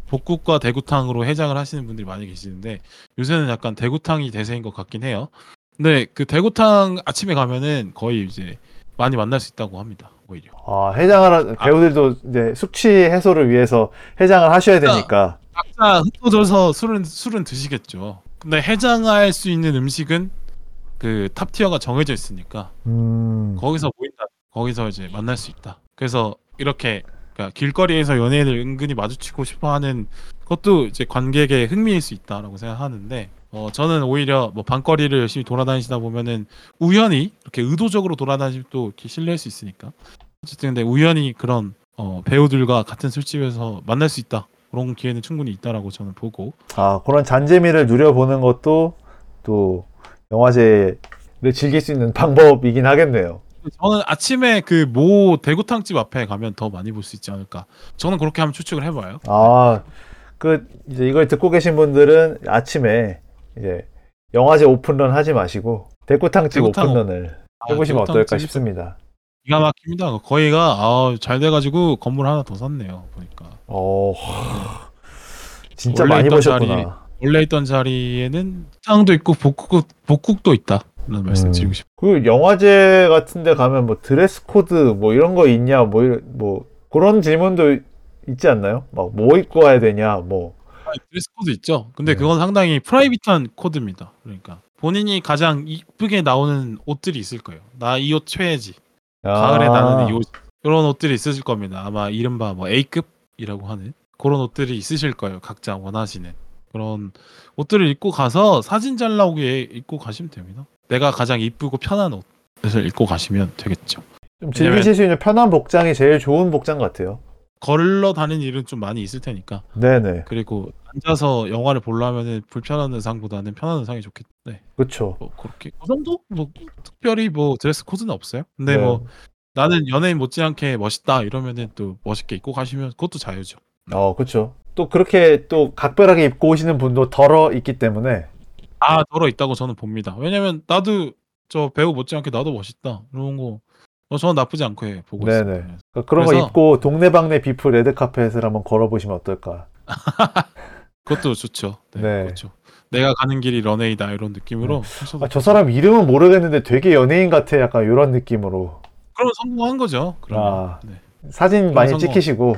복국과 대구탕으로 해장을 하시는 분들이 많이 계시는데 요새는 약간 대구탕이 대세인 것 같긴 해요. 근데 그 대구탕 아침에 가면은 거의 이제 많이 만날 수 있다고 합니다. 오히려.
아, 해장을 하- 배우들도 이제 숙취 해소를 위해서 해장을 하셔야 되니까.
각자 흩어져서 술은 술은 드시겠죠. 근데 해장할 수 있는 음식은 그 탑티어가 정해져 있으니까
음.
거기서 모인다. 거기서 이제 만날 수 있다. 그래서 이렇게 그러니까 길거리에서 연예인을 은근히 마주치고 싶어하는 것도 이제 관객의 흥미일 수 있다라고 생각하는데 어 저는 오히려 뭐 밤거리를 열심히 돌아다니시다 보면은 우연히 이렇게 의도적으로 돌아다니면 또 이렇게 실례할 수 있으니까 어쨌든 근데 우연히 그런 어 배우들과 같은 술집에서 만날 수 있다 그런 기회는 충분히 있다라고 저는 보고
아, 그런 잔재미를 누려보는 것도 또 영화제를 즐길 수 있는 방법이긴 하겠네요.
저는 아침에 그 모 대구탕집 앞에 가면 더 많이 볼 수 있지 않을까 저는 그렇게 한번 추측을 해봐요.
아, 그 이제 이걸 듣고 계신 분들은 아침에 이제 영화제 open run 하지 마시고 대구탕집
대구탕
open run을
아,
해보시면
대구탕
어떨까 싶습니다.
기가 막힙니다. 거기가 아, 잘 돼가지고 건물 하나 더 샀네요. 보니까
어, 진짜 많이 보셨구나.
원래 있던 자리에는 땅도 있고 복국 복국도 있다. 이런 말씀
음.
드리고 싶어요.
그 영화제 같은데 가면 뭐 dress code 뭐 이런 거 있냐 뭐 이런 뭐 그런 질문도 있지 않나요? 막 뭐 입고 와야 되냐 뭐.
dress code 있죠. 근데
네.
그건 상당히 private한 코드입니다. 그러니까 본인이 가장 이쁘게 나오는 옷들이 있을 거예요. 나 이 옷 최애지. 가을에
아,
나는 이 옷. 이런 옷들이 있으실 겁니다. 아마 이른바 뭐 A급이라고 하는 그런 옷들이 있으실 거예요. 각자 원하시는 그런 옷들을 입고 가서 사진 잘 나오게 입고 가시면 됩니다. 내가 가장 이쁘고 편한 옷을 입고 가시면 되겠죠.
좀 즐기실 수 있는 편한 복장이 제일 좋은 복장 같아요.
걸러 다니는 일은 좀 많이 있을 테니까
네네.
그리고 앉아서 영화를 보려면은 불편한 의상보다는 편한 의상이 좋겠네. 네,
그렇죠.
뭐 그렇게 그 정도 뭐 특별히 뭐 드레스 코드는 없어요. 근데
네.
뭐 나는 연예인 못지않게 멋있다 이러면은 또 멋있게 입고 가시면 그것도 자유죠.
어, 그렇죠. 또 그렇게 또 각별하게 입고 오시는 분도 덜어 있기 때문에
아 덜어 있다고 저는 봅니다. 왜냐면 나도 저 배우 못지않게 나도 멋있다 이런 거 어, 저는 나쁘지 않고 해 보고
네네.
있어요.
그러니까 그런 거
그래서-
입고 동네방네 비프 레드 카펫을 한번 걸어보시면 어떨까. (laughs)
그것도 좋죠. 네,
네.
그렇죠. 내가 가는 길이 런웨이다 이런 느낌으로 하셔도
아, 저 사람 이름은 모르겠는데 되게 연예인 같아. 약간 이런 느낌으로.
그럼 성공한 거죠. 그러면
아.
네.
사진 많이
성공.
찍히시고.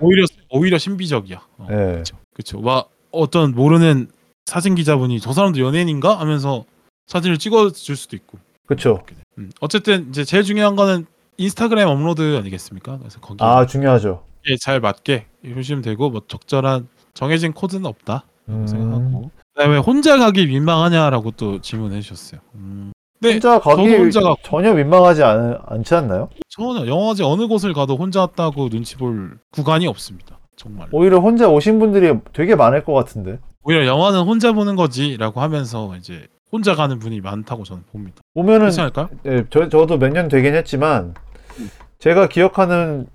오히려 오히려 신비적이야. 어,
네.
그렇죠. 그렇죠. 와 어떤 모르는 사진 기자분이 저 사람도 연예인인가 하면서 사진을 찍어줄 수도 있고.
그렇죠.
음, 어쨌든 이제 제일 중요한 거는 인스타그램 업로드 아니겠습니까? 그래서 거기에
아, 중요하죠.
잘 맞게 해주시면 되고 뭐 적절한 정해진 코드는 없다
음.
생각하고. 그다음에 혼자 가기 민망하냐라고 또 질문해 주셨어요. 음. 네,
혼자 가기
혼자 가고
전혀 민망하지 않, 않지 않나요?
전혀 영화제 어느 곳을 가도 혼자 왔다고 눈치 볼 구간이 없습니다. 정말.
오히려 혼자 오신 분들이 되게 많을 것 같은데.
오히려 영화는 혼자 보는 거지라고 하면서 이제 혼자 가는 분이 많다고 저는 봅니다.
오면은
그렇지 않을까요?
예, 저, 저도 몇 년 되긴 했지만 제가 기억하는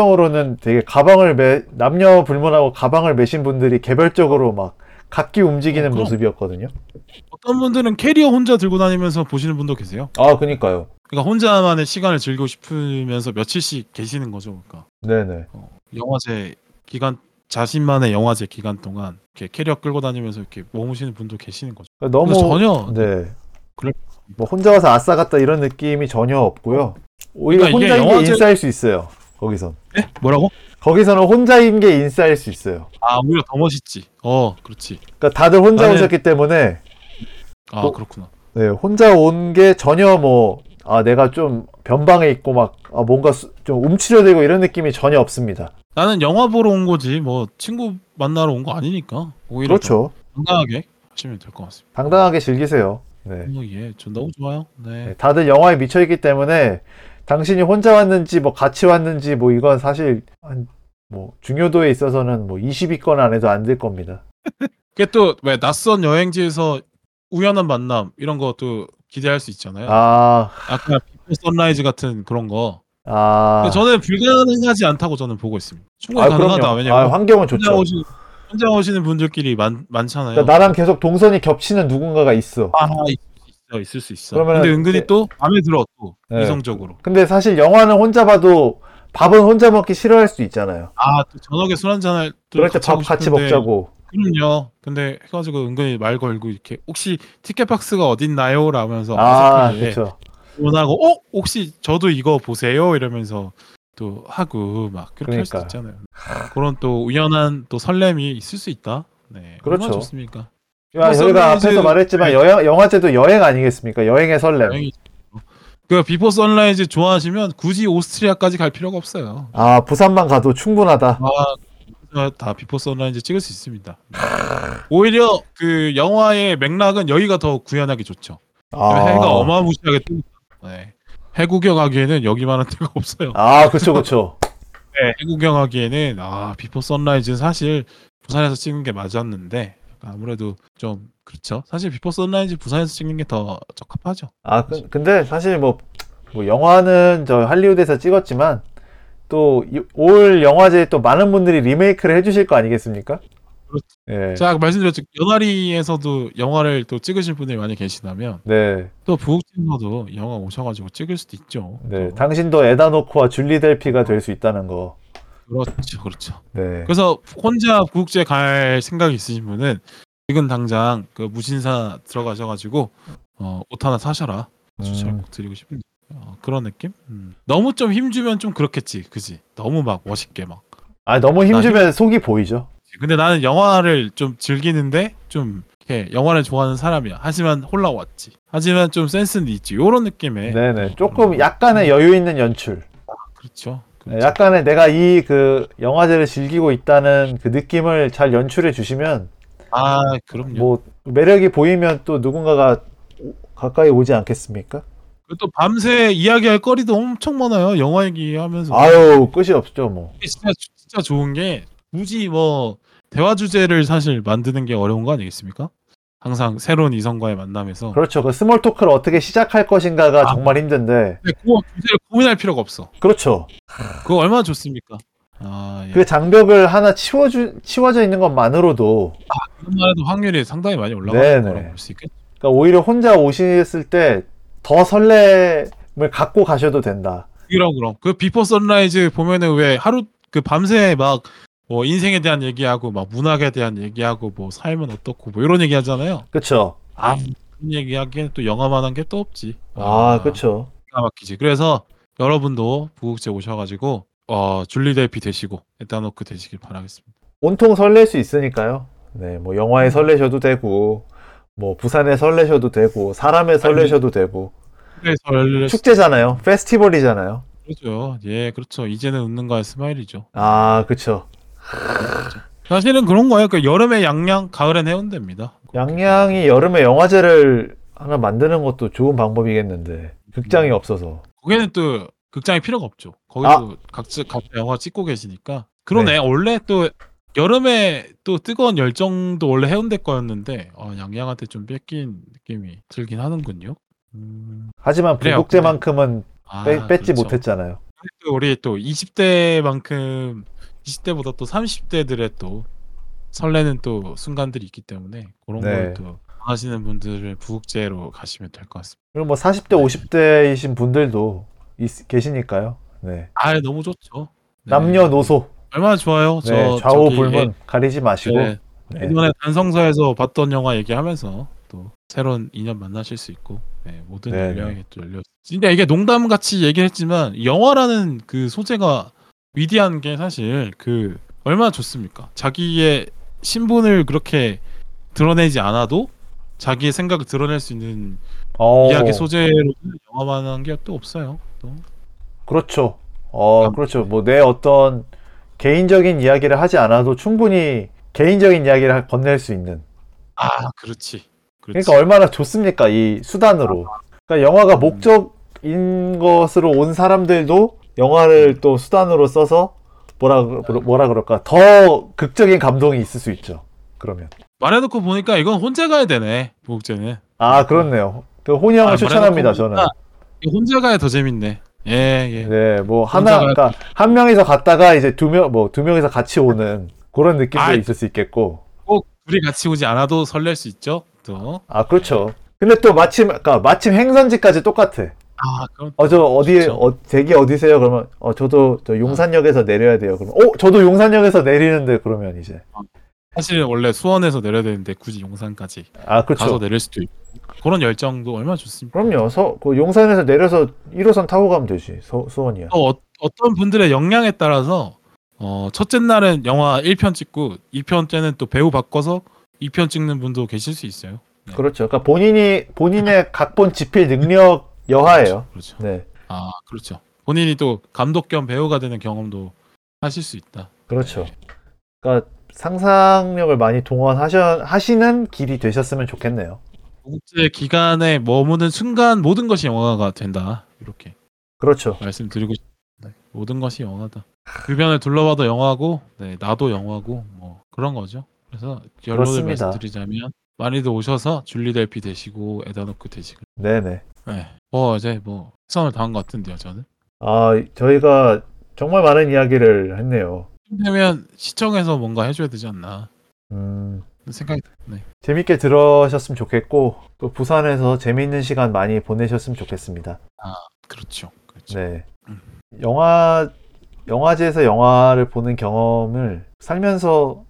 풍경으로는 되게 가방을 매 남녀 불문하고 가방을 메신 분들이 개별적으로 막 각기 움직이는
어, 그럼.
모습이었거든요.
어떤 분들은 캐리어 혼자 들고 다니면서 보시는 분도 계세요.
아, 그니까요.
그러니까 혼자만의 시간을 즐기고 싶으면서 며칠씩 계시는 거죠. 그러니까
네네.
어, 영화제 기간 자신만의 영화제 기간 동안 이렇게 캐리어 끌고 다니면서 이렇게 머무시는 분도 계시는 거죠.
그러니까 너무
전혀
네.
그럴-
뭐 혼자 와서 아싸 갔다 이런 느낌이 전혀 없고요. 오히려
그러니까
혼자인 게
영화제-
인싸일 수 있어요. 거기선.
네? 뭐라고?
거기서는 혼자인 게 인싸일 수 있어요.
아 오히려 더 멋있지. 어 그렇지.
그러니까 다들 혼자
나는-
오셨기 때문에
아
뭐-
그렇구나.
네, 혼자 온 게 전혀 뭐, 아, 내가 좀 변방에 있고 막, 아, 뭔가 수- 좀 움츠려들고 이런 느낌이 전혀 없습니다.
나는 영화 보러 온 거지 뭐 친구 만나러 온 거 아니니까 오히려
그렇죠.
더 건강하게 하시면 될 것 같습니다.
당당하게 즐기세요. 네.
어, 예, 전 너무 좋아요. 네.
네, 다들 영화에 미쳐 있기 때문에 당신이 혼자 왔는지 뭐 같이 왔는지 뭐 이건 사실 한, 뭐 중요도에 있어서는 뭐 20위권 안에도 안 될 겁니다.
그게 또 왜 낯선 여행지에서 우연한 만남 이런 것도 기대할 수 있잖아요.
아,
아까 비포 선라이즈 같은 그런 거.
아,
저는 불가능하지 않다고 저는 보고 있습니다. 충분히
아,
가능하다. 왜냐면
아, 환경은
혼자
좋죠.
오시 혼자 오시는 분들끼리 많 많잖아요.
그러니까 나랑 계속 동선이 겹치는 누군가가 있어.
아, 있을 수 있어, 있을 수 있어.
그러면은
근데 은근히
이제-
또 마음에 들어 또
네.
이성적으로.
근데 사실 영화는 혼자 봐도 밥은 혼자 먹기 싫어할 수도 있잖아요.
아, 또 저녁에 술 한잔할
그럴 때 밥 같이 먹자고.
그럼요. 근데 해가지고 은근히 말 걸고 이렇게 혹시 티켓 박스가 어딨나요? 라면서
아,
어색하게
그렇죠.
원하고 어 혹시 저도 이거 보세요 이러면서 또 하고 막 그렇게 할 수도
그러니까요.
있잖아요. 그런 또 우연한 또 설렘이 있을 수 있다. 네, 얼마나
그렇죠.
좋습니까?
야,
뭐
저희가 앞에서 말했지만
네.
여행 영화제도 여행 아니겠습니까? 여행의 설렘.
여행이 그 비포 선라이즈 좋아하시면 굳이 오스트리아까지 갈 필요가 없어요.
아 부산만 가도 충분하다.
아, 다 비포 선라이즈 찍을 수 있습니다. 오히려 그 영화의 맥락은 여기가 더 구현하기 좋죠.
아,
해가 어마무시하게 뜨니까. 네. 해 구경하기에는 여기만한 데가 없어요.
아 그렇죠 그렇죠.
네, 해 구경하기에는 아 비포 선라이즈는 사실 부산에서 찍은 게 맞았는데 아무래도 좀 그렇죠. 사실 비포 선라이즈 부산에서 찍는 게 더 적합하죠.
아 그, 근데 사실 뭐, 뭐 영화는 저 할리우드에서 찍었지만 또 올 영화제에 또 많은 분들이 리메이크를 해주실 거 아니겠습니까?
그렇죠.
예.
제가 아까 말씀드렸죠. 연아리에서도 영화를 또 찍으실 분들이 많이 계시다면
네,
또 부국제서도 영화 오셔가지고 찍을 수도 있죠.
네.
또.
당신도 에다노크와 줄리 델피가 될 수 있다는 거.
그렇죠, 그렇죠.
네.
그래서 혼자 부국제 갈 생각이 있으신 분은 지금 당장 그 무신사 들어가셔가지고 어, 옷 하나 사셔라. 추천을
음.
꼭 드리고 싶은데 어, 그런 느낌? 음. 너무 좀 힘주면 좀 그렇겠지, 그지? 너무 막 멋있게 막.
아 너무 힘주면 속이 보이죠.
근데 나는 영화를 좀 즐기는데 좀 이렇게 영화를 좋아하는 사람이야. 하지만 홀라 왔지. 하지만 좀 센스는 있지. 요런 느낌의
네네. 조금 약간의 여유 있는 연출.
그렇죠.
네,
그렇죠.
약간의 내가 이 그 영화제를 즐기고 있다는 그 느낌을 잘 연출해 주시면
아 그럼요.
뭐 매력이 보이면 또 누군가가 가까이 오지 않겠습니까?
그리고 또 밤새 이야기할 거리도 엄청 많아요. 영화 얘기하면서.
아유 끝이 없죠 뭐.
진짜 진짜 좋은 게 굳이 뭐 대화 주제를 사실 만드는 게 어려운 거 아니겠습니까? 항상 새로운 이성과의 만남에서
그렇죠. 그 small talk를 어떻게 시작할 것인가가
아.
정말 힘든데
근데 그거 주제를 고민할 필요가 없어.
그렇죠.
그거 얼마나 좋습니까? 아, 예.
그 장벽을 하나 치워주 치워져 있는 것만으로도
그것만 해도 확률이 상당히 많이 올라가는. 거라고 볼 수 있겠죠.
그러니까 오히려 혼자 오셨을 때 더 설렘을 갖고 가셔도 된다.
그럼 그럼 그 비포 선라이즈 보면은 왜 하루 그 밤새 막 뭐 인생에 대한 얘기하고 막 문학에 대한 얘기하고 뭐 삶은 어떻고 뭐 이런 얘기 하잖아요.
그렇죠.
아 그런 얘기하기엔 또 영화만한 게 또 없지.
아 그렇죠.
기가 막히지. 그래서 여러분도 부국제 오셔가지고 어 줄리 델피 되시고 에타노크 되시길 바라겠습니다.
온통 설렐 수 있으니까요. 네, 뭐 영화에 설레셔도 되고, 뭐 부산에 설레셔도 되고, 사람에 설레셔도 되고, 축제잖아요. 페스티벌이잖아요.
그렇죠. 예, 그렇죠. 이제는 웃는 거야 스마일이죠.
아, 그쵸.
사실은 그런 거예요. 그 여름에 양양, 가을엔 해운대입니다.
양양이 여름에 영화제를 하나 만드는 것도 좋은 방법이겠는데, 극장이 없어서.
거기는 또 극장이 필요가 없죠. 거기도
아.
각자 각자 영화 찍고 계시니까. 그러네. 원래 또 여름에 또 뜨거운 열정도 원래 해운대 거였는데 어, 양양한테 좀 뺏긴 느낌이 들긴 하는군요. 음,
하지만. 부국제만큼은
아,
빼, 뺏지
그렇죠.
못했잖아요.
또 우리 또 20대만큼 20대보다 또 30대들의 또 설레는 또 순간들이 있기 때문에 그런
네.
걸또 하시는 분들을 부국제로 가시면 될 것 같습니다.
그리고 뭐 40대, 50대이신 분들도 있- 계시니까요. 네.
아 너무 좋죠. 네.
남녀노소,
얼마나 좋아요.
네,
저
좌우 불문 가리지 마시고,
네.
네.
예전에 단성서에서 봤던 영화 얘기하면서 또 새로운 인연 만나실 수 있고 네, 모든
네,
연령에게 또 열려. 진짜 이게 농담 같이 얘기했지만 영화라는 그 소재가 위대한 게 사실 그 얼마나 좋습니까? 자기의 신분을 그렇게 드러내지 않아도 자기의 생각을 드러낼 수 있는
어,
이야기 소재로 영화만한 게 또 없어요. 또.
그렇죠. 어,
아.
그렇죠. 뭐 내 어떤 개인적인 이야기를 하지 않아도 충분히 개인적인 이야기를 하- 건넬 수 있는.
아 그렇지. 그렇지.
그러니까 얼마나 좋습니까? 이 수단으로. 그러니까 영화가 목적인 것으로 온 사람들도 영화를 또 수단으로 써서 뭐라 그- 뭐라 그럴까? 더 극적인 감동이 있을 수 있죠. 그러면.
말해놓고 보니까 이건 혼자 가야 되네. 부국제는.
아, 그렇네요. 그 혼영을
아,
추천합니다, 저는.
혼자 가야 더 재밌네. 예, 예.
네, 뭐 하나, 그러니까 한 명이서 갔다가 이제 두 명, 뭐 두 명이서 같이 오는 그런 느낌도
아이.
있을 수 있겠고.
꼭 둘이 같이 오지 않아도 설렐 수 있죠. 또.
아, 그렇죠. 근데 또 마침, 그러니까 마침 행선지까지 똑같아.
아 그럼
어 저 어디에. 어 댁이 어디세요? 그러면 어 저도 저 용산역에서 내려야 돼요. 그러면 어 저도 용산역에서 내리는데 그러면 이제
사실 원래 수원에서 내려야 되는데 굳이 용산까지
아
가서
그렇죠.
내릴 수도 있고 그런 열정도 얼마나 좋습니까?
그럼요. 서, 그 용산에서 내려서 1호선 타고 가면 되지. 서, 수원이야.
또 어, 어떤 분들의 역량에 따라서 어, 첫째 날은 영화 1편 찍고 2편째는 또 배우 바꿔서 2편 찍는 분도 계실 수 있어요.
그렇죠. 그러니까 본인이 본인의 각본 집필 능력 여하예요.
그렇죠.
네.
아 그렇죠. 본인이 또 감독 겸 배우가 되는 경험도 하실 수 있다.
그렇죠. 그러니까 상상력을 많이 동원하셔 하시는 길이 되셨으면 좋겠네요.
국제 기간에 머무는 순간 모든 것이 영화가 된다. 이렇게
그렇죠.
말씀드리고 싶습니다. 네, 모든 것이 영화다. 주변을 둘러봐도 영화고, 네, 나도 영화고, 뭐 그런 거죠. 그래서 결론을. 말씀드리자면 많이들 오셔서 줄리 델피 되시고 에다노크 되시고,
네네.
네, 뭐 이제 뭐 최선을 다한 것 같은데요, 저는.
아 저희가 정말 많은 이야기를 했네요.
되면 시청에서 뭔가 해줘야 되지 않나
음,
생각이 네.
재밌게 들으셨으면 좋겠고 또 부산에서 재미있는 시간 많이 보내셨으면 좋겠습니다.
그렇죠, 그렇죠.
네.
음.
영화 영화제에서 영화를 보는 경험을 살면서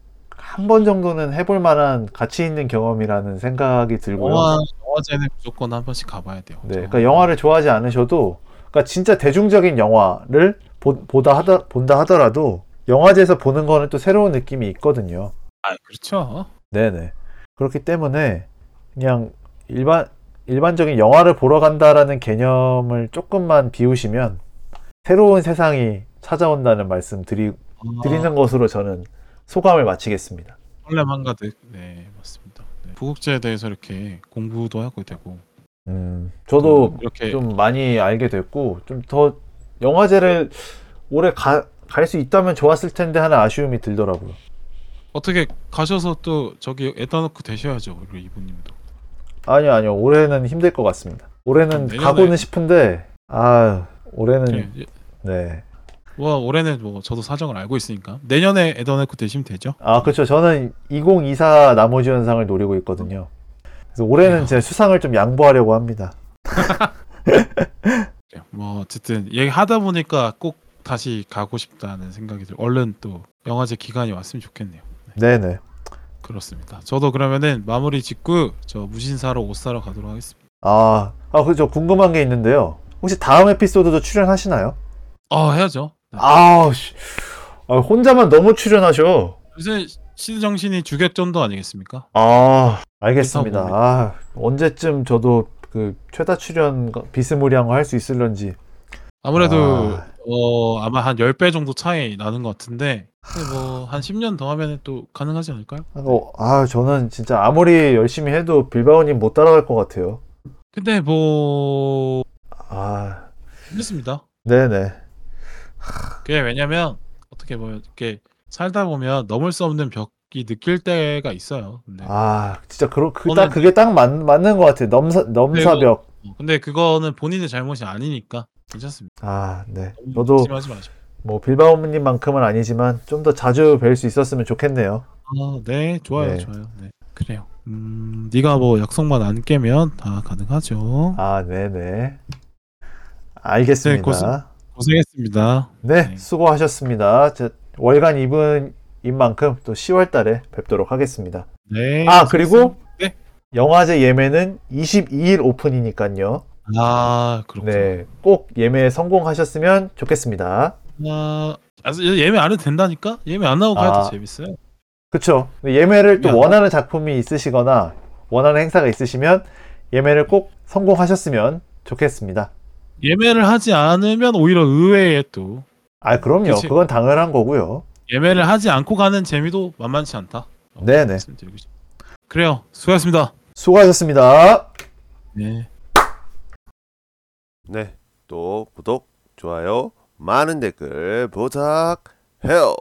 한 번 정도는 해볼 만한 가치 있는 경험이라는 생각이 들고요.
영화 영화제는 무조건 한 번씩 가봐야 돼요.
네, 그러니까 영화를 좋아하지 않으셔도, 그러니까 진짜 대중적인 영화를 보, 보다 하더, 본다 하더라도 영화제에서 보는 거는 또 새로운 느낌이 있거든요.
아, 그렇죠.
네네. 그렇기 때문에 그냥 일반 일반적인 영화를 보러 간다라는 개념을 조금만 비우시면 새로운 세상이 찾아온다는 말씀 드리,
아,
드리는 것으로 저는 소감을 마치겠습니다.
설렘 한가득. 네, 맞습니다. 네. 부국제에 대해서 이렇게 공부도 하고 되고.
음, 저도
음, 이렇게
좀 많이 알게 됐고 좀 더 영화제를 올해 갈수 있다면 좋았을 텐데 하는 아쉬움이 들더라고요.
어떻게 가셔서 또 저기 에다노크 되셔야죠, 우리 이분님도.
아니요, 아니요. 올해는 힘들 것 같습니다. 올해는
내년에-
가고는 싶은데 아 올해는
네.
네.
뭐 올해는 뭐 저도 사정을 알고 있으니까 내년에 에다노크 되시면 되죠.
아 그렇죠. 저는 2024 나머지 연상을 노리고 있거든요. 그래서 올해는
야.
제 수상을 좀 양보하려고 합니다. (laughs)
네, 뭐 어쨌든 얘기하다 보니까 꼭 다시 가고 싶다는 생각이 들. 얼른 또 영화제 기간이 왔으면 좋겠네요.
네네.
그렇습니다. 저도 그러면은 마무리 짓고 저 무신사로 옷 사러 가도록 하겠습니다.
아, 아 그죠. 궁금한 게 있는데요. 혹시 다음 에피소드도 출연하시나요?
아 해야죠. 네.
아우 씨. 아, 혼자만 너무 출연하셔.
요새 시드 정신이 주객전도 아니겠습니까?
아, 알겠습니다. 아, 언제쯤 저도 그 최다 출연 비스무리한 거 할 수 있을런지.
아무래도
아.
어 아마 한 10배 정도 차이 나는 것 같은데 뭐한 10년 더 하면 또 가능하지 않을까요?
어, 아, 저는 진짜 아무리 열심히 해도 빌바오님 못 따라갈 것 같아요.
근데 뭐
아,
힘들습니다.
네네.
그게 왜냐면 어떻게 보면 이렇게 살다 보면 넘을 수 없는 벽이 느낄 때가 있어요. 근데
아, 진짜 그러, 그,
저는-
딱 그게 딱 맞, 맞는 것 같아요. 넘사, 넘사벽.
근데 그거는 본인의 잘못이 아니니까 괜찮습니다.
아, 네.
너무 마시고.
뭐 빌바오님만큼은 아니지만 좀 더 자주 뵐 수 있었으면 좋겠네요.
아, 네, 좋아요,
네.
좋아요. 네, 그래요. 음, 네가 뭐 약속만 안 깨면 다 가능하죠.
아, 네네. 알겠습니다.
네, 고생- 고생했습니다.
네,
네.
수고하셨습니다. 저, 월간 이분인 만큼 또 10월 달에 뵙도록 하겠습니다.
네.
아, 그리고
네.
영화제 예매는 22일 오픈이니까요.
아, 그렇군요.
네, 꼭 예매 성공하셨으면 좋겠습니다.
아, 아, 예매 안 해도 된다니까? 예매 안 하고 가야
아.
더 재밌어요.
그쵸? 예매를 또 원하는 작품이 있으시거나 원하는 행사가 있으시면 예매를 꼭 성공하셨으면 좋겠습니다.
예매를 하지 않으면 오히려 의외에 또
아, 그럼요.
그치.
그건 당연한 거고요.
예매를 하지 않고 가는 재미도 만만치 않다. 어,
네네.
그래요. 수고하셨습니다.
수고하셨습니다.
네.
네, 또 구독, 좋아요, 많은 댓글 부탁해요.